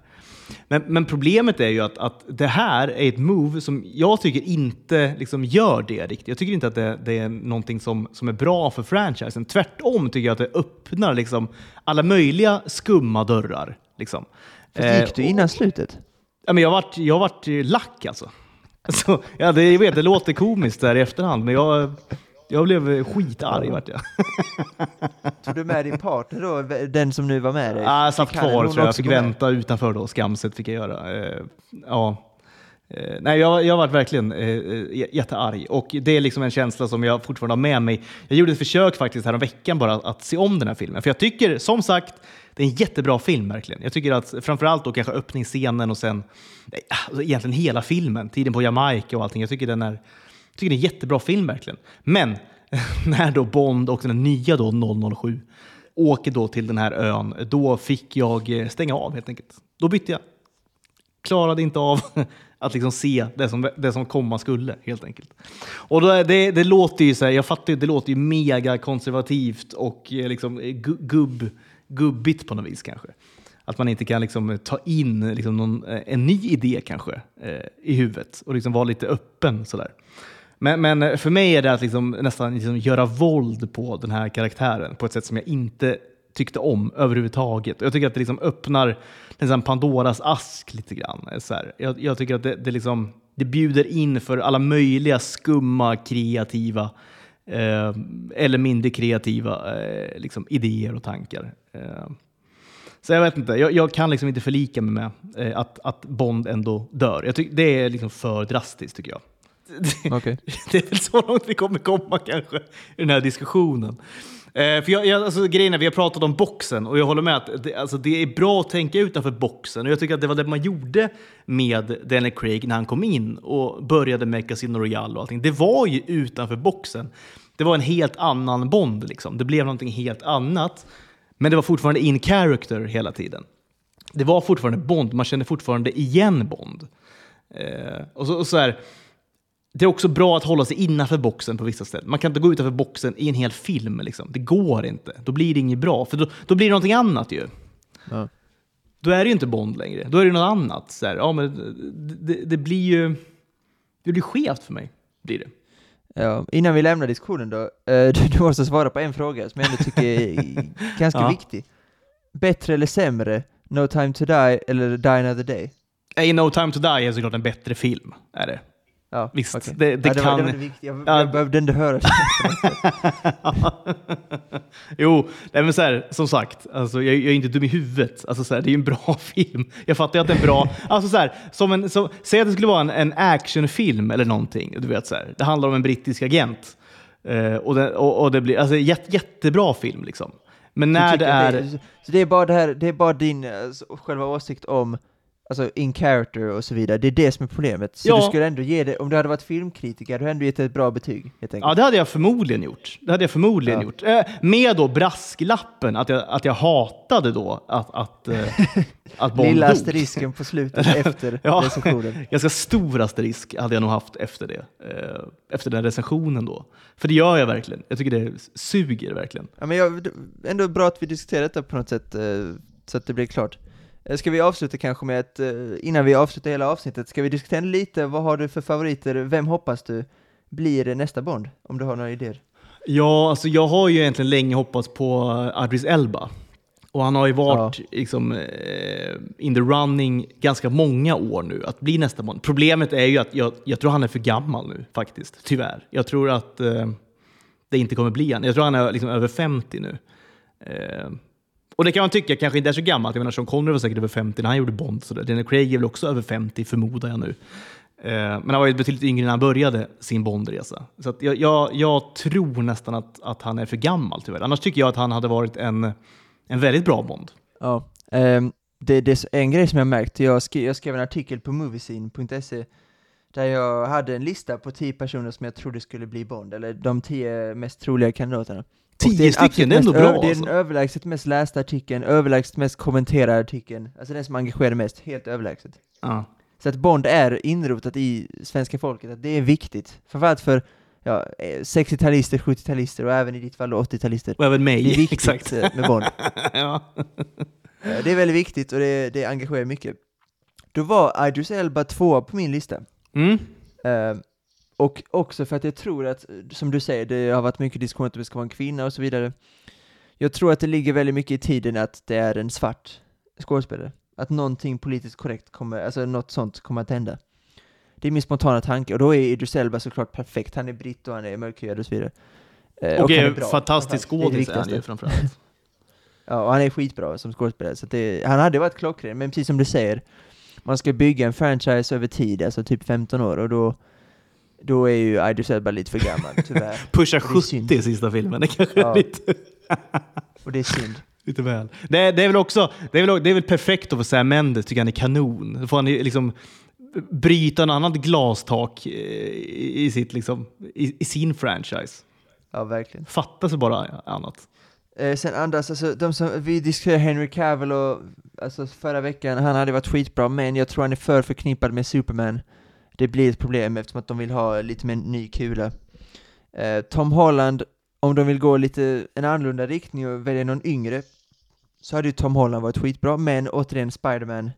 Men, men, problemet är ju att, att det här är ett move som jag tycker inte liksom gör det riktigt. Jag tycker inte att det, det, är någonting som, som är bra för franchisen. Tvärtom tycker jag att det öppnar liksom alla möjliga skumma dörrar. Liksom. Fast gick du Eh, innan slutet? Ja, men jag vart, jag vart lack alltså. alltså ja, det, jag vet, det låter komiskt där i efterhand, men jag, jag blev skitarg vart jag. Tog du med din partner då, den som nu var med dig? Ah, jag satt kvar tror jag. Jag fick vänta utanför då. Skamset fick jag göra. Eh, ja. Eh, nej, jag, jag varit verkligen eh, jättearg och det är liksom en känsla som jag fortfarande har med mig. Jag gjorde ett försök faktiskt här veckan bara att, se om den här filmen. För jag tycker, som sagt, det är en jättebra film verkligen. Jag tycker att framförallt då kanske öppningsscenen och sen alltså egentligen hela filmen, tiden på Jamaica och allting. Jag tycker den är, tycker det är en jättebra film verkligen. Men när då Bond och den nya då 007 åker då till den här ön, då fick jag eh, stänga av helt enkelt. Då bytte jag. Klarade inte av att liksom se det som, det som komma skulle helt enkelt. Och då, det, det låter ju så här, jag fattar ju, det låter ju mega konservativt och eh, liksom eh, gubb, gubbigt på något vis kanske. Att man inte kan liksom ta in liksom någon, en ny idé kanske eh, i huvudet och liksom vara lite öppen sådär. Men, men för mig är det att liksom nästan liksom göra våld på den här karaktären på ett sätt som jag inte tyckte om överhuvudtaget. Jag tycker att det liksom öppnar liksom Pandoras ask lite grann. Så här. Jag, jag tycker att det, det, liksom, det bjuder in för alla möjliga skumma, kreativa eh, eller mindre kreativa eh, liksom idéer och tankar. Eh, så jag vet inte, jag, jag kan liksom inte förlika mig med eh, att, att Bond ändå dör. Jag tyck, det är liksom för drastiskt tycker jag. Okej. Det är väl så långt vi kommer komma kanske i den här diskussionen. Eh, för jag, jag, alltså, grejen är, vi har pratat om boxen och jag håller med att det, alltså, det är bra att tänka utanför boxen. Och jag tycker att det var det man gjorde med Daniel Craig när han kom in och började med Casino Royale och allting. Det var ju utanför boxen. Det var en helt annan Bond liksom. Det blev någonting helt annat. Men det var fortfarande in character hela tiden. Det var fortfarande Bond, man kände fortfarande igen Bond. Eh, och så, och så här, det är också bra att hålla sig innanför boxen på vissa ställen. Man kan inte gå utanför boxen i en hel film. Liksom. Det går inte. Då blir det inget bra. För då, då blir det någonting annat ju. Ja. Då är det ju inte Bond längre. Då är det något annat. Så här, ja, men det, det, det blir ju... Det blir skevt för mig. Blir det. Ja, innan vi lämnar diskussionen då, eh, du, du måste svara på en fråga som jag ändå tycker är ganska Ja. viktig. Bättre eller sämre, No time to die eller Die another day? A No time to die är såklart en bättre film. Är det. Ja, Visst, okej. det- det ja, det, var, kan- det var det viktiga. Jag, Ja. jag behövde inte höra det. jo, nej men så här, som sagt, alltså, jag, jag är inte dum i huvudet. Alltså, så här, det är ju en bra film. Jag fattar ju att det är en bra... Alltså, så här, som en, som, säg att det skulle vara en, en actionfilm eller någonting. Du vet, så här, det handlar om en brittisk agent. Eh, och, det, och, och det blir alltså, jätte, jättebra film. Liksom. Men när det är... så- Så det är bara det här, det är bara din alltså, själva åsikt om alltså in character och så vidare, det är det som är problemet. Så Ja. du skulle ändå ge det, om du hade varit filmkritiker, hade du ändå gett det ett bra betyg. Ja, det hade jag förmodligen gjort. Det hade jag förmodligen Ja. gjort. Eh, med då brasklappen att jag, att jag hatade då att, att, eh, att Bond Lilla asterisken på slutet efter Ja. recensionen. Ganska stor asterisk hade jag nog haft efter det. Eh, efter den recensionen då. För det gör jag verkligen. Jag tycker det suger verkligen. Ja, men jag, ändå bra att vi diskuterar detta på något sätt, eh, så att det blir klart. Eh, Ska vi avsluta kanske med att, eh, innan vi avslutar hela avsnittet, ska vi diskutera lite, vad har du för favoriter, vem hoppas du blir nästa Bond? Om du har några idéer? Ja, alltså jag har ju egentligen länge hoppats på eh, Adris Elba. Och han har ju varit liksom, eh, in the running ganska många år nu att bli nästa Bond. Problemet är ju att jag, jag tror han är för gammal nu faktiskt, tyvärr. Jag tror att eh, det inte kommer bli han. Jag tror han är liksom över 50 nu. Eh, och det kan man tycka kanske inte är så gammalt. Jag menar, Sean Connery var säkert över 50 när han gjorde Bond. Så där. Daniel Craig är väl också över 50 förmodar jag nu. Eh, men han var ju betydligt yngre när han började sin Bondresa. Så att jag, jag, jag tror nästan att, att han är för gammal tyvärr. Annars tycker jag att han hade varit en, en väldigt bra Bond. Ja. Ehm, det, det är en grej som jag märkt, jag skrev, jag skrev en artikel på moviescene.se där jag hade en lista på tio personer som jag trodde skulle bli Bond, eller de tio mest troliga kandidaterna. Och det är Tio stycken, det är ändå bra. ö- Det är alltså. den överlägset mest lästa artikeln, överlägset mest kommenterade artikeln. Alltså den som engagerar mest, helt överlägset. Ja. Så att Bond är inrotat i svenska folket, att det är viktigt. Framförallt för ja, eh, 60-talister, 70-talister och även i ditt fall då 80-talister. Och även mig. Det är viktigt Exakt. eh, med Bond. ja. Eh, Det är väldigt viktigt och det, det engagerar mycket. Då var Idris Elba tvåa på min lista. Mm. Eh, och också för att jag tror att, som du säger, det har varit mycket diskussion att det ska vara en kvinna och så vidare. Jag tror att det ligger väldigt mycket i tiden att det är en svart skådespelare. Att någonting politiskt korrekt kommer, alltså något sånt kommer att hända. Det är min spontana tanke, och då är Idris Elba såklart perfekt. Han är britt och han är mörkhyad och så vidare. Eh, Och är bra, fantastisk skådis är han ju framförallt. Ja, och han är skitbra som skådespelare, så det, han hade varit klockren, men precis som du säger, man ska bygga en franchise över tid, alltså typ 15 år, och då, då är ju Idris Elba lite för gammal, tyvärr. Pusha Det är synd. 70 i sista filmen, det kanske Ja. är lite, Och det är synd. lite väl. Det är, det är väl också, det är väl, det är väl perfekt för Sam Mendes, tycker han är kanon. Då får han liksom bryta en annan glastak eh, i, i, sitt, liksom, i, i sin franchise. Ja, verkligen. Fattas bara annat. Eh, sen andras, alltså de som, vi diskuterade Henry Cavill och, alltså förra veckan, han hade varit skitbra, men jag tror han är för förknippad med Superman. Det blir ett problem eftersom att de vill ha lite mer ny kula. Eh, Tom Holland, om de vill gå lite en annorlunda riktning och välja någon yngre, så hade ju Tom Holland varit skitbra, men återigen Spiderman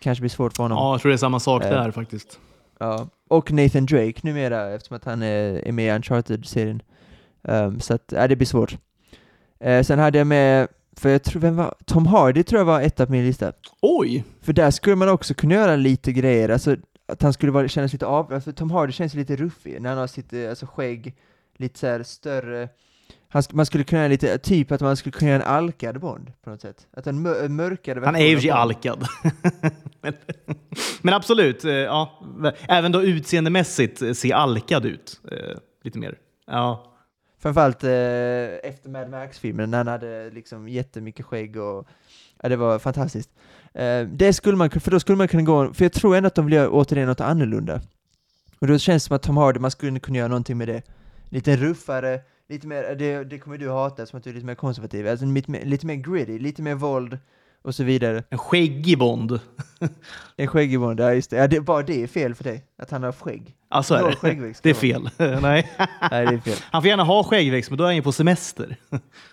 kanske blir svårt för honom. Ja, jag tror det är samma sak Eh. där faktiskt. Ja, och Nathan Drake numera eftersom att han är, är med i Uncharted-serien. Ehm, så att, ja, det blir svårt. Eh, sen hade jag med, för jag tror, vem var, Tom Hardy tror jag var etta på min lista. Oj! För där skulle man också kunna göra lite grejer, alltså att han skulle vara, kännas lite av, för Tom Hardy känns lite ruffig när han har sitt eh, alltså, skägg lite så här större. Han, man skulle kunna göra lite, typ att man skulle kunna göra en alkad Bond på något sätt. Att en mör, Han är ju sig alkad. men, men absolut, eh, ja. även då utseendemässigt eh, ser alkad ut. Lite mer. Ja. Framförallt eh, efter Mad Max-filmen när han hade liksom jättemycket skägg och ja, det var fantastiskt. Eh, det skulle man, för då skulle man kunna gå, för jag tror ändå att de vill göra återigen något annorlunda. Och då känns det som att Tom Hardy, man skulle kunna göra någonting med det. Lite ruffare, lite mer, det, det kommer du hata som att du är lite mer konservativ, alltså lite mer, lite mer gritty, lite mer våld och så vidare. En skäggig Bond. En skäggig Bond, ja just det. Ja, det. Bara det är fel för dig, att han har skägg. Alltså är Noll det. skäggväxt. Det är fel. Nej. Nej, det är fel. Han får gärna ha skäggväxt, men då är han ju på semester.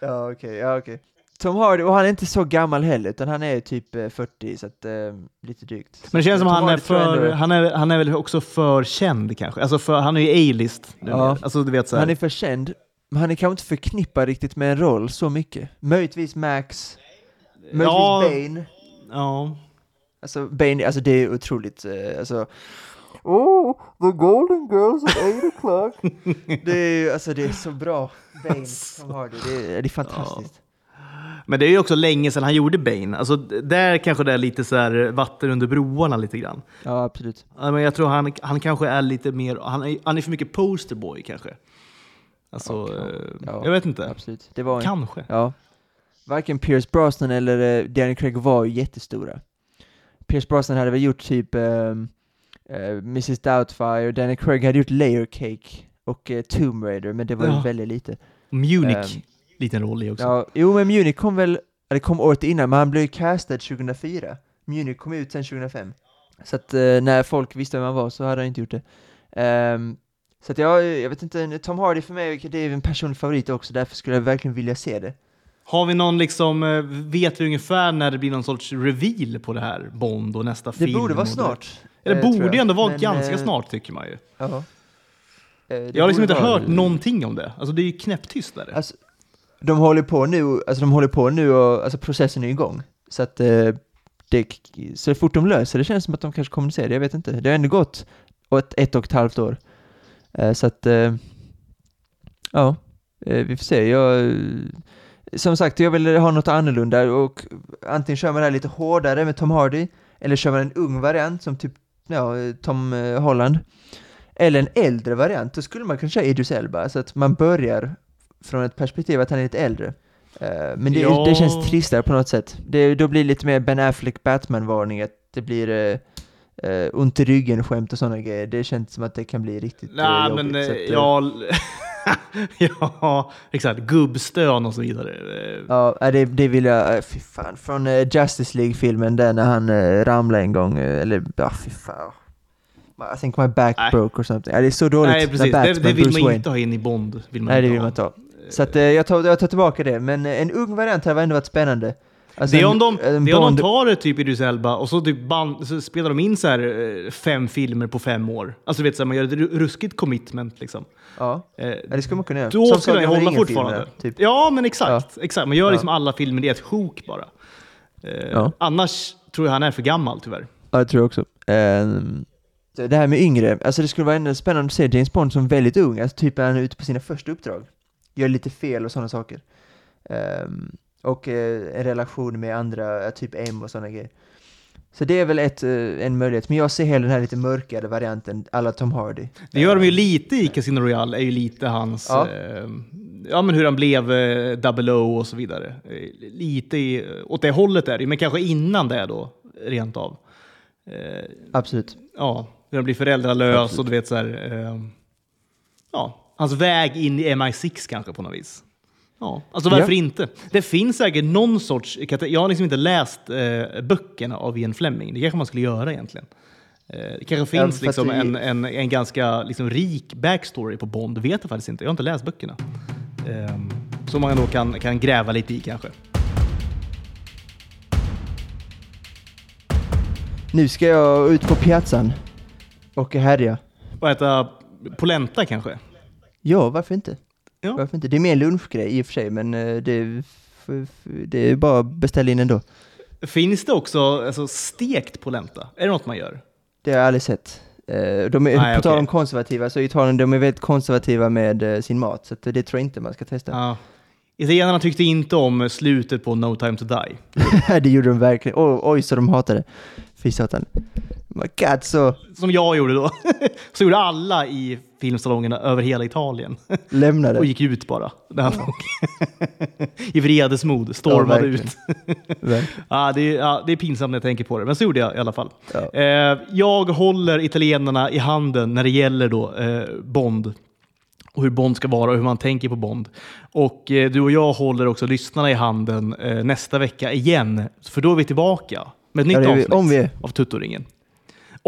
Ja, okej, ja okej. Tom Hardy, och han är inte så gammal heller, utan han är typ eh, 40, så att, eh, lite drygt. Men det känns som Tom han är Hardy för, ändå- han är, han är väl också för känd kanske. Alltså för, han är ju A-list. Ja. Alltså du vet så här. Han är för känd, men han är kanske inte förknippad riktigt med en roll så mycket. Möjligtvis Max, möjligtvis Ja. Bane. Ja. Alltså Bane, alltså det är otroligt, eh, alltså Oh, the golden girls at 8 o'clock. det är ju, alltså det är så bra. Bane, Tom Hardy, det är, det är fantastiskt. Men det är ju också länge sedan han gjorde Bane. Alltså där kanske det är lite så här vatten under broarna lite grann. Ja, absolut. Men jag tror han, han kanske är lite mer, han är, han är för mycket posterboy kanske. Alltså, Ja, eh, ja, jag vet inte. Absolut. Det var en, Kanske. Ja. Varken Pierce Brosnan eller eh, Daniel Craig var ju jättestora. Pierce Brosnan hade väl gjort typ ehm, eh, Mrs Doubtfire, Daniel Craig hade gjort Layer Cake och eh, Tomb Raider, men det var ju Ja. väldigt lite. Munich, Ehm, liten roll i också. Ja, jo men Munich kom väl, det kom året innan, men han blev ju castad 2004. Munich kom ut sen 2005. Så att eh, när folk visste vem han var så hade han inte gjort det. Ehm, så att jag, jag vet inte, Tom Hardy för mig, det är en personlig favorit också, därför skulle jag verkligen vilja se det. Har vi någon liksom, eh, vet vi ungefär när det blir någon sorts reveal på det här Bond och nästa Det film? borde vara snart. Det, eller eh, borde ändå vara Men, ganska eh, snart tycker man ju. Ja. Eh, det Jag har liksom inte hört någonting om det. Alltså det är ju knäpptyst där. Alltså, de håller på nu, alltså de håller på nu och alltså processen är igång. Så att eh, det, så fort de löser det känns som att de kanske kommunicerar det, jag vet inte. Det har ändå gått ett, ett och ett halvt år. Eh, så att, eh, ja, eh, vi får se. Jag, som sagt, jag vill ha något annorlunda och antingen kör man det här lite hårdare med Tom Hardy, eller kör man en ung variant som typ, ja, Tom eh, Holland. Eller en äldre variant, då skulle man kunna köra Idris Elba, så att man börjar från ett perspektiv att han är lite äldre. Eh, men det, Ja. det känns tristare på något sätt. Det, då blir det lite mer Ben Affleck Batman-varning, att det blir uh, ont i ryggen-skämt och sådana grejer. Det känns som att det kan bli riktigt uh, Nej jobbigt. men eh, att, eh, ja, ja, exakt. Gubbstön och så vidare. Eh, Ja, det, det vill jag, eh, fy fan. Från eh, Justice League-filmen där när han ramlade en gång, eh, eller ja, fy fan. I think my back Nej. broke or something. Ja, det är så dåligt. Nej, precis. Det, det vill Bruce man Wayne. inte ha in i Bond. Vill man Nej, det vill ha. man inte ha. Så att, eh, jag, tar, jag tar tillbaka det, men eh, en ung variant hade ändå varit spännande. Alltså Det är om de, en det är om de tar det typ Idris Elba och så, typ band, så spelar de in så här, eh, fem filmer på fem år. Alltså du vet, så här, man gör ett ru- ruskigt commitment liksom. Ja, Eh, ja, det skulle man kunna göra. Då Som skulle om hålla fortfarande. Typ. Ja, men exakt. exakt. Man gör Ja. liksom alla filmer i ett sjok bara. Eh, Ja. Annars tror jag han är för gammal tyvärr. Ja, det tror jag också. Så det här med yngre, alltså det skulle vara ändå spännande att se James Bond som väldigt ung, alltså typ när han är ute på sina första uppdrag. Gör lite fel och sådana saker. Ehm, och eh, en relation med andra, eh, typ M och sådana grejer. Så det är väl ett, eh, en möjlighet, men jag ser hellre den här lite mörkare varianten, alla Tom Hardy. Det gör de ju lite i Casino Royale, är ju lite hans... Ja. Eh, ja, men hur han blev Double O och så vidare. Lite i, åt det hållet är det men kanske innan det då, rent av. Absolut. ja, hur han blir föräldralös Absolut. och du vet så här... Ja, hans väg in i MI6 kanske på något vis. Ja, alltså varför Ja. inte? Det finns säkert någon sorts... Jag har liksom inte läst eh, böckerna av Ian Fleming. Det kanske man skulle göra egentligen. Eh, Det kanske Ja, finns för liksom det- en, en, en ganska liksom rik backstory på Bond. Det vet jag faktiskt inte. Jag har inte läst böckerna. Ehm, som man då kan, kan gräva lite i kanske. Nu ska jag ut på piazzan och härja. Och äta polenta kanske? Ja, varför inte? Ja. Varför inte? Det är mer en lunchgrej i och för sig, men eh, det, det är bara att beställa in ändå. Finns det också alltså, stekt polenta? Är det något man gör? Det har jag aldrig sett. Eh, De är, Nej, på tal om konservativa, så Italien de är väldigt konservativa med eh, sin mat, så det tror jag inte man ska testa. Ja. Italienarna tyckte inte om slutet på No time to die. det gjorde de verkligen. Oj, oj så de hatade. Fy satan. Så Som jag gjorde då. Så gjorde alla i filmsalongerna över hela Italien. lämnade. Och gick ut bara. Han I vredesmod stormade Ja, ut. Ja, det, är, ja, det är pinsamt när jag tänker på det, men så gjorde jag i alla fall. Ja. Eh, jag håller italienarna i handen när det gäller då, eh, Bond och hur Bond ska vara och hur man tänker på Bond. Och eh, du och jag håller också lyssnarna i handen eh, nästa vecka igen, för då är vi tillbaka med ett nytt Ja, vi- avsnitt om vi av Tuttoringen.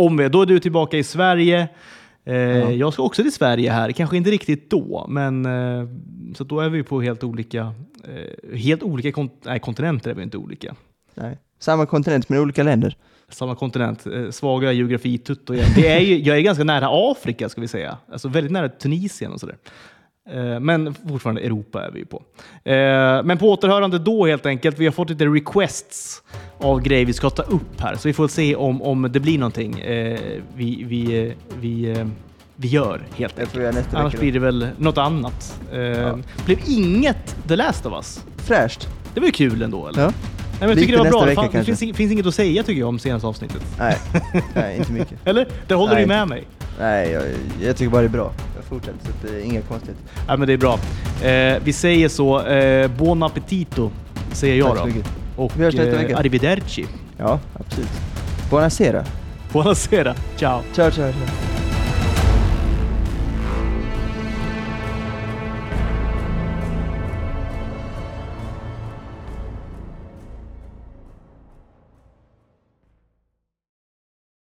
Om då är du tillbaka i Sverige. Eh, Jag ska också till Sverige här, kanske inte riktigt då, men eh, så då är vi på helt olika, eh, helt olika kont- nej, kontinenter är vi inte olika. Nej. Samma kontinent men olika länder. Samma kontinent, eh, svaga geografi, tutto igen. Det är ju, jag är ganska nära Afrika ska vi säga, alltså väldigt nära Tunisien och sådär. Eh, Men fortfarande Europa är vi på. Eh, Men på återhörande då helt enkelt. Vi har fått lite requests av grejer vi ska ta upp här, så vi får se om, om det blir någonting eh, vi, vi, vi, vi gör helt enkelt. Annars blir det väl något annat. Eh, Blev inget The Last of Us. Fräscht. Det var ju kul ändå, eller? Ja. Nej, men jag tycker det var bra. vecka det finns, finns inget att säga tycker jag om senaste avsnittet. Nej. Nej, inte mycket. Eller? Det håller Nej, du med mig? Nej, jag, jag tycker bara det är bra. Jag fortsätter, så det är inga konstigheter. Ja, men det är bra. Eh, vi säger så. Eh, buon appetito, säger jag Tack så då. mycket. Och Vi hörs nästa eh, vecka. arrivederci. Ja, absolut. Buonasera. Buonasera. Ciao. Ciao, ciao, ciao.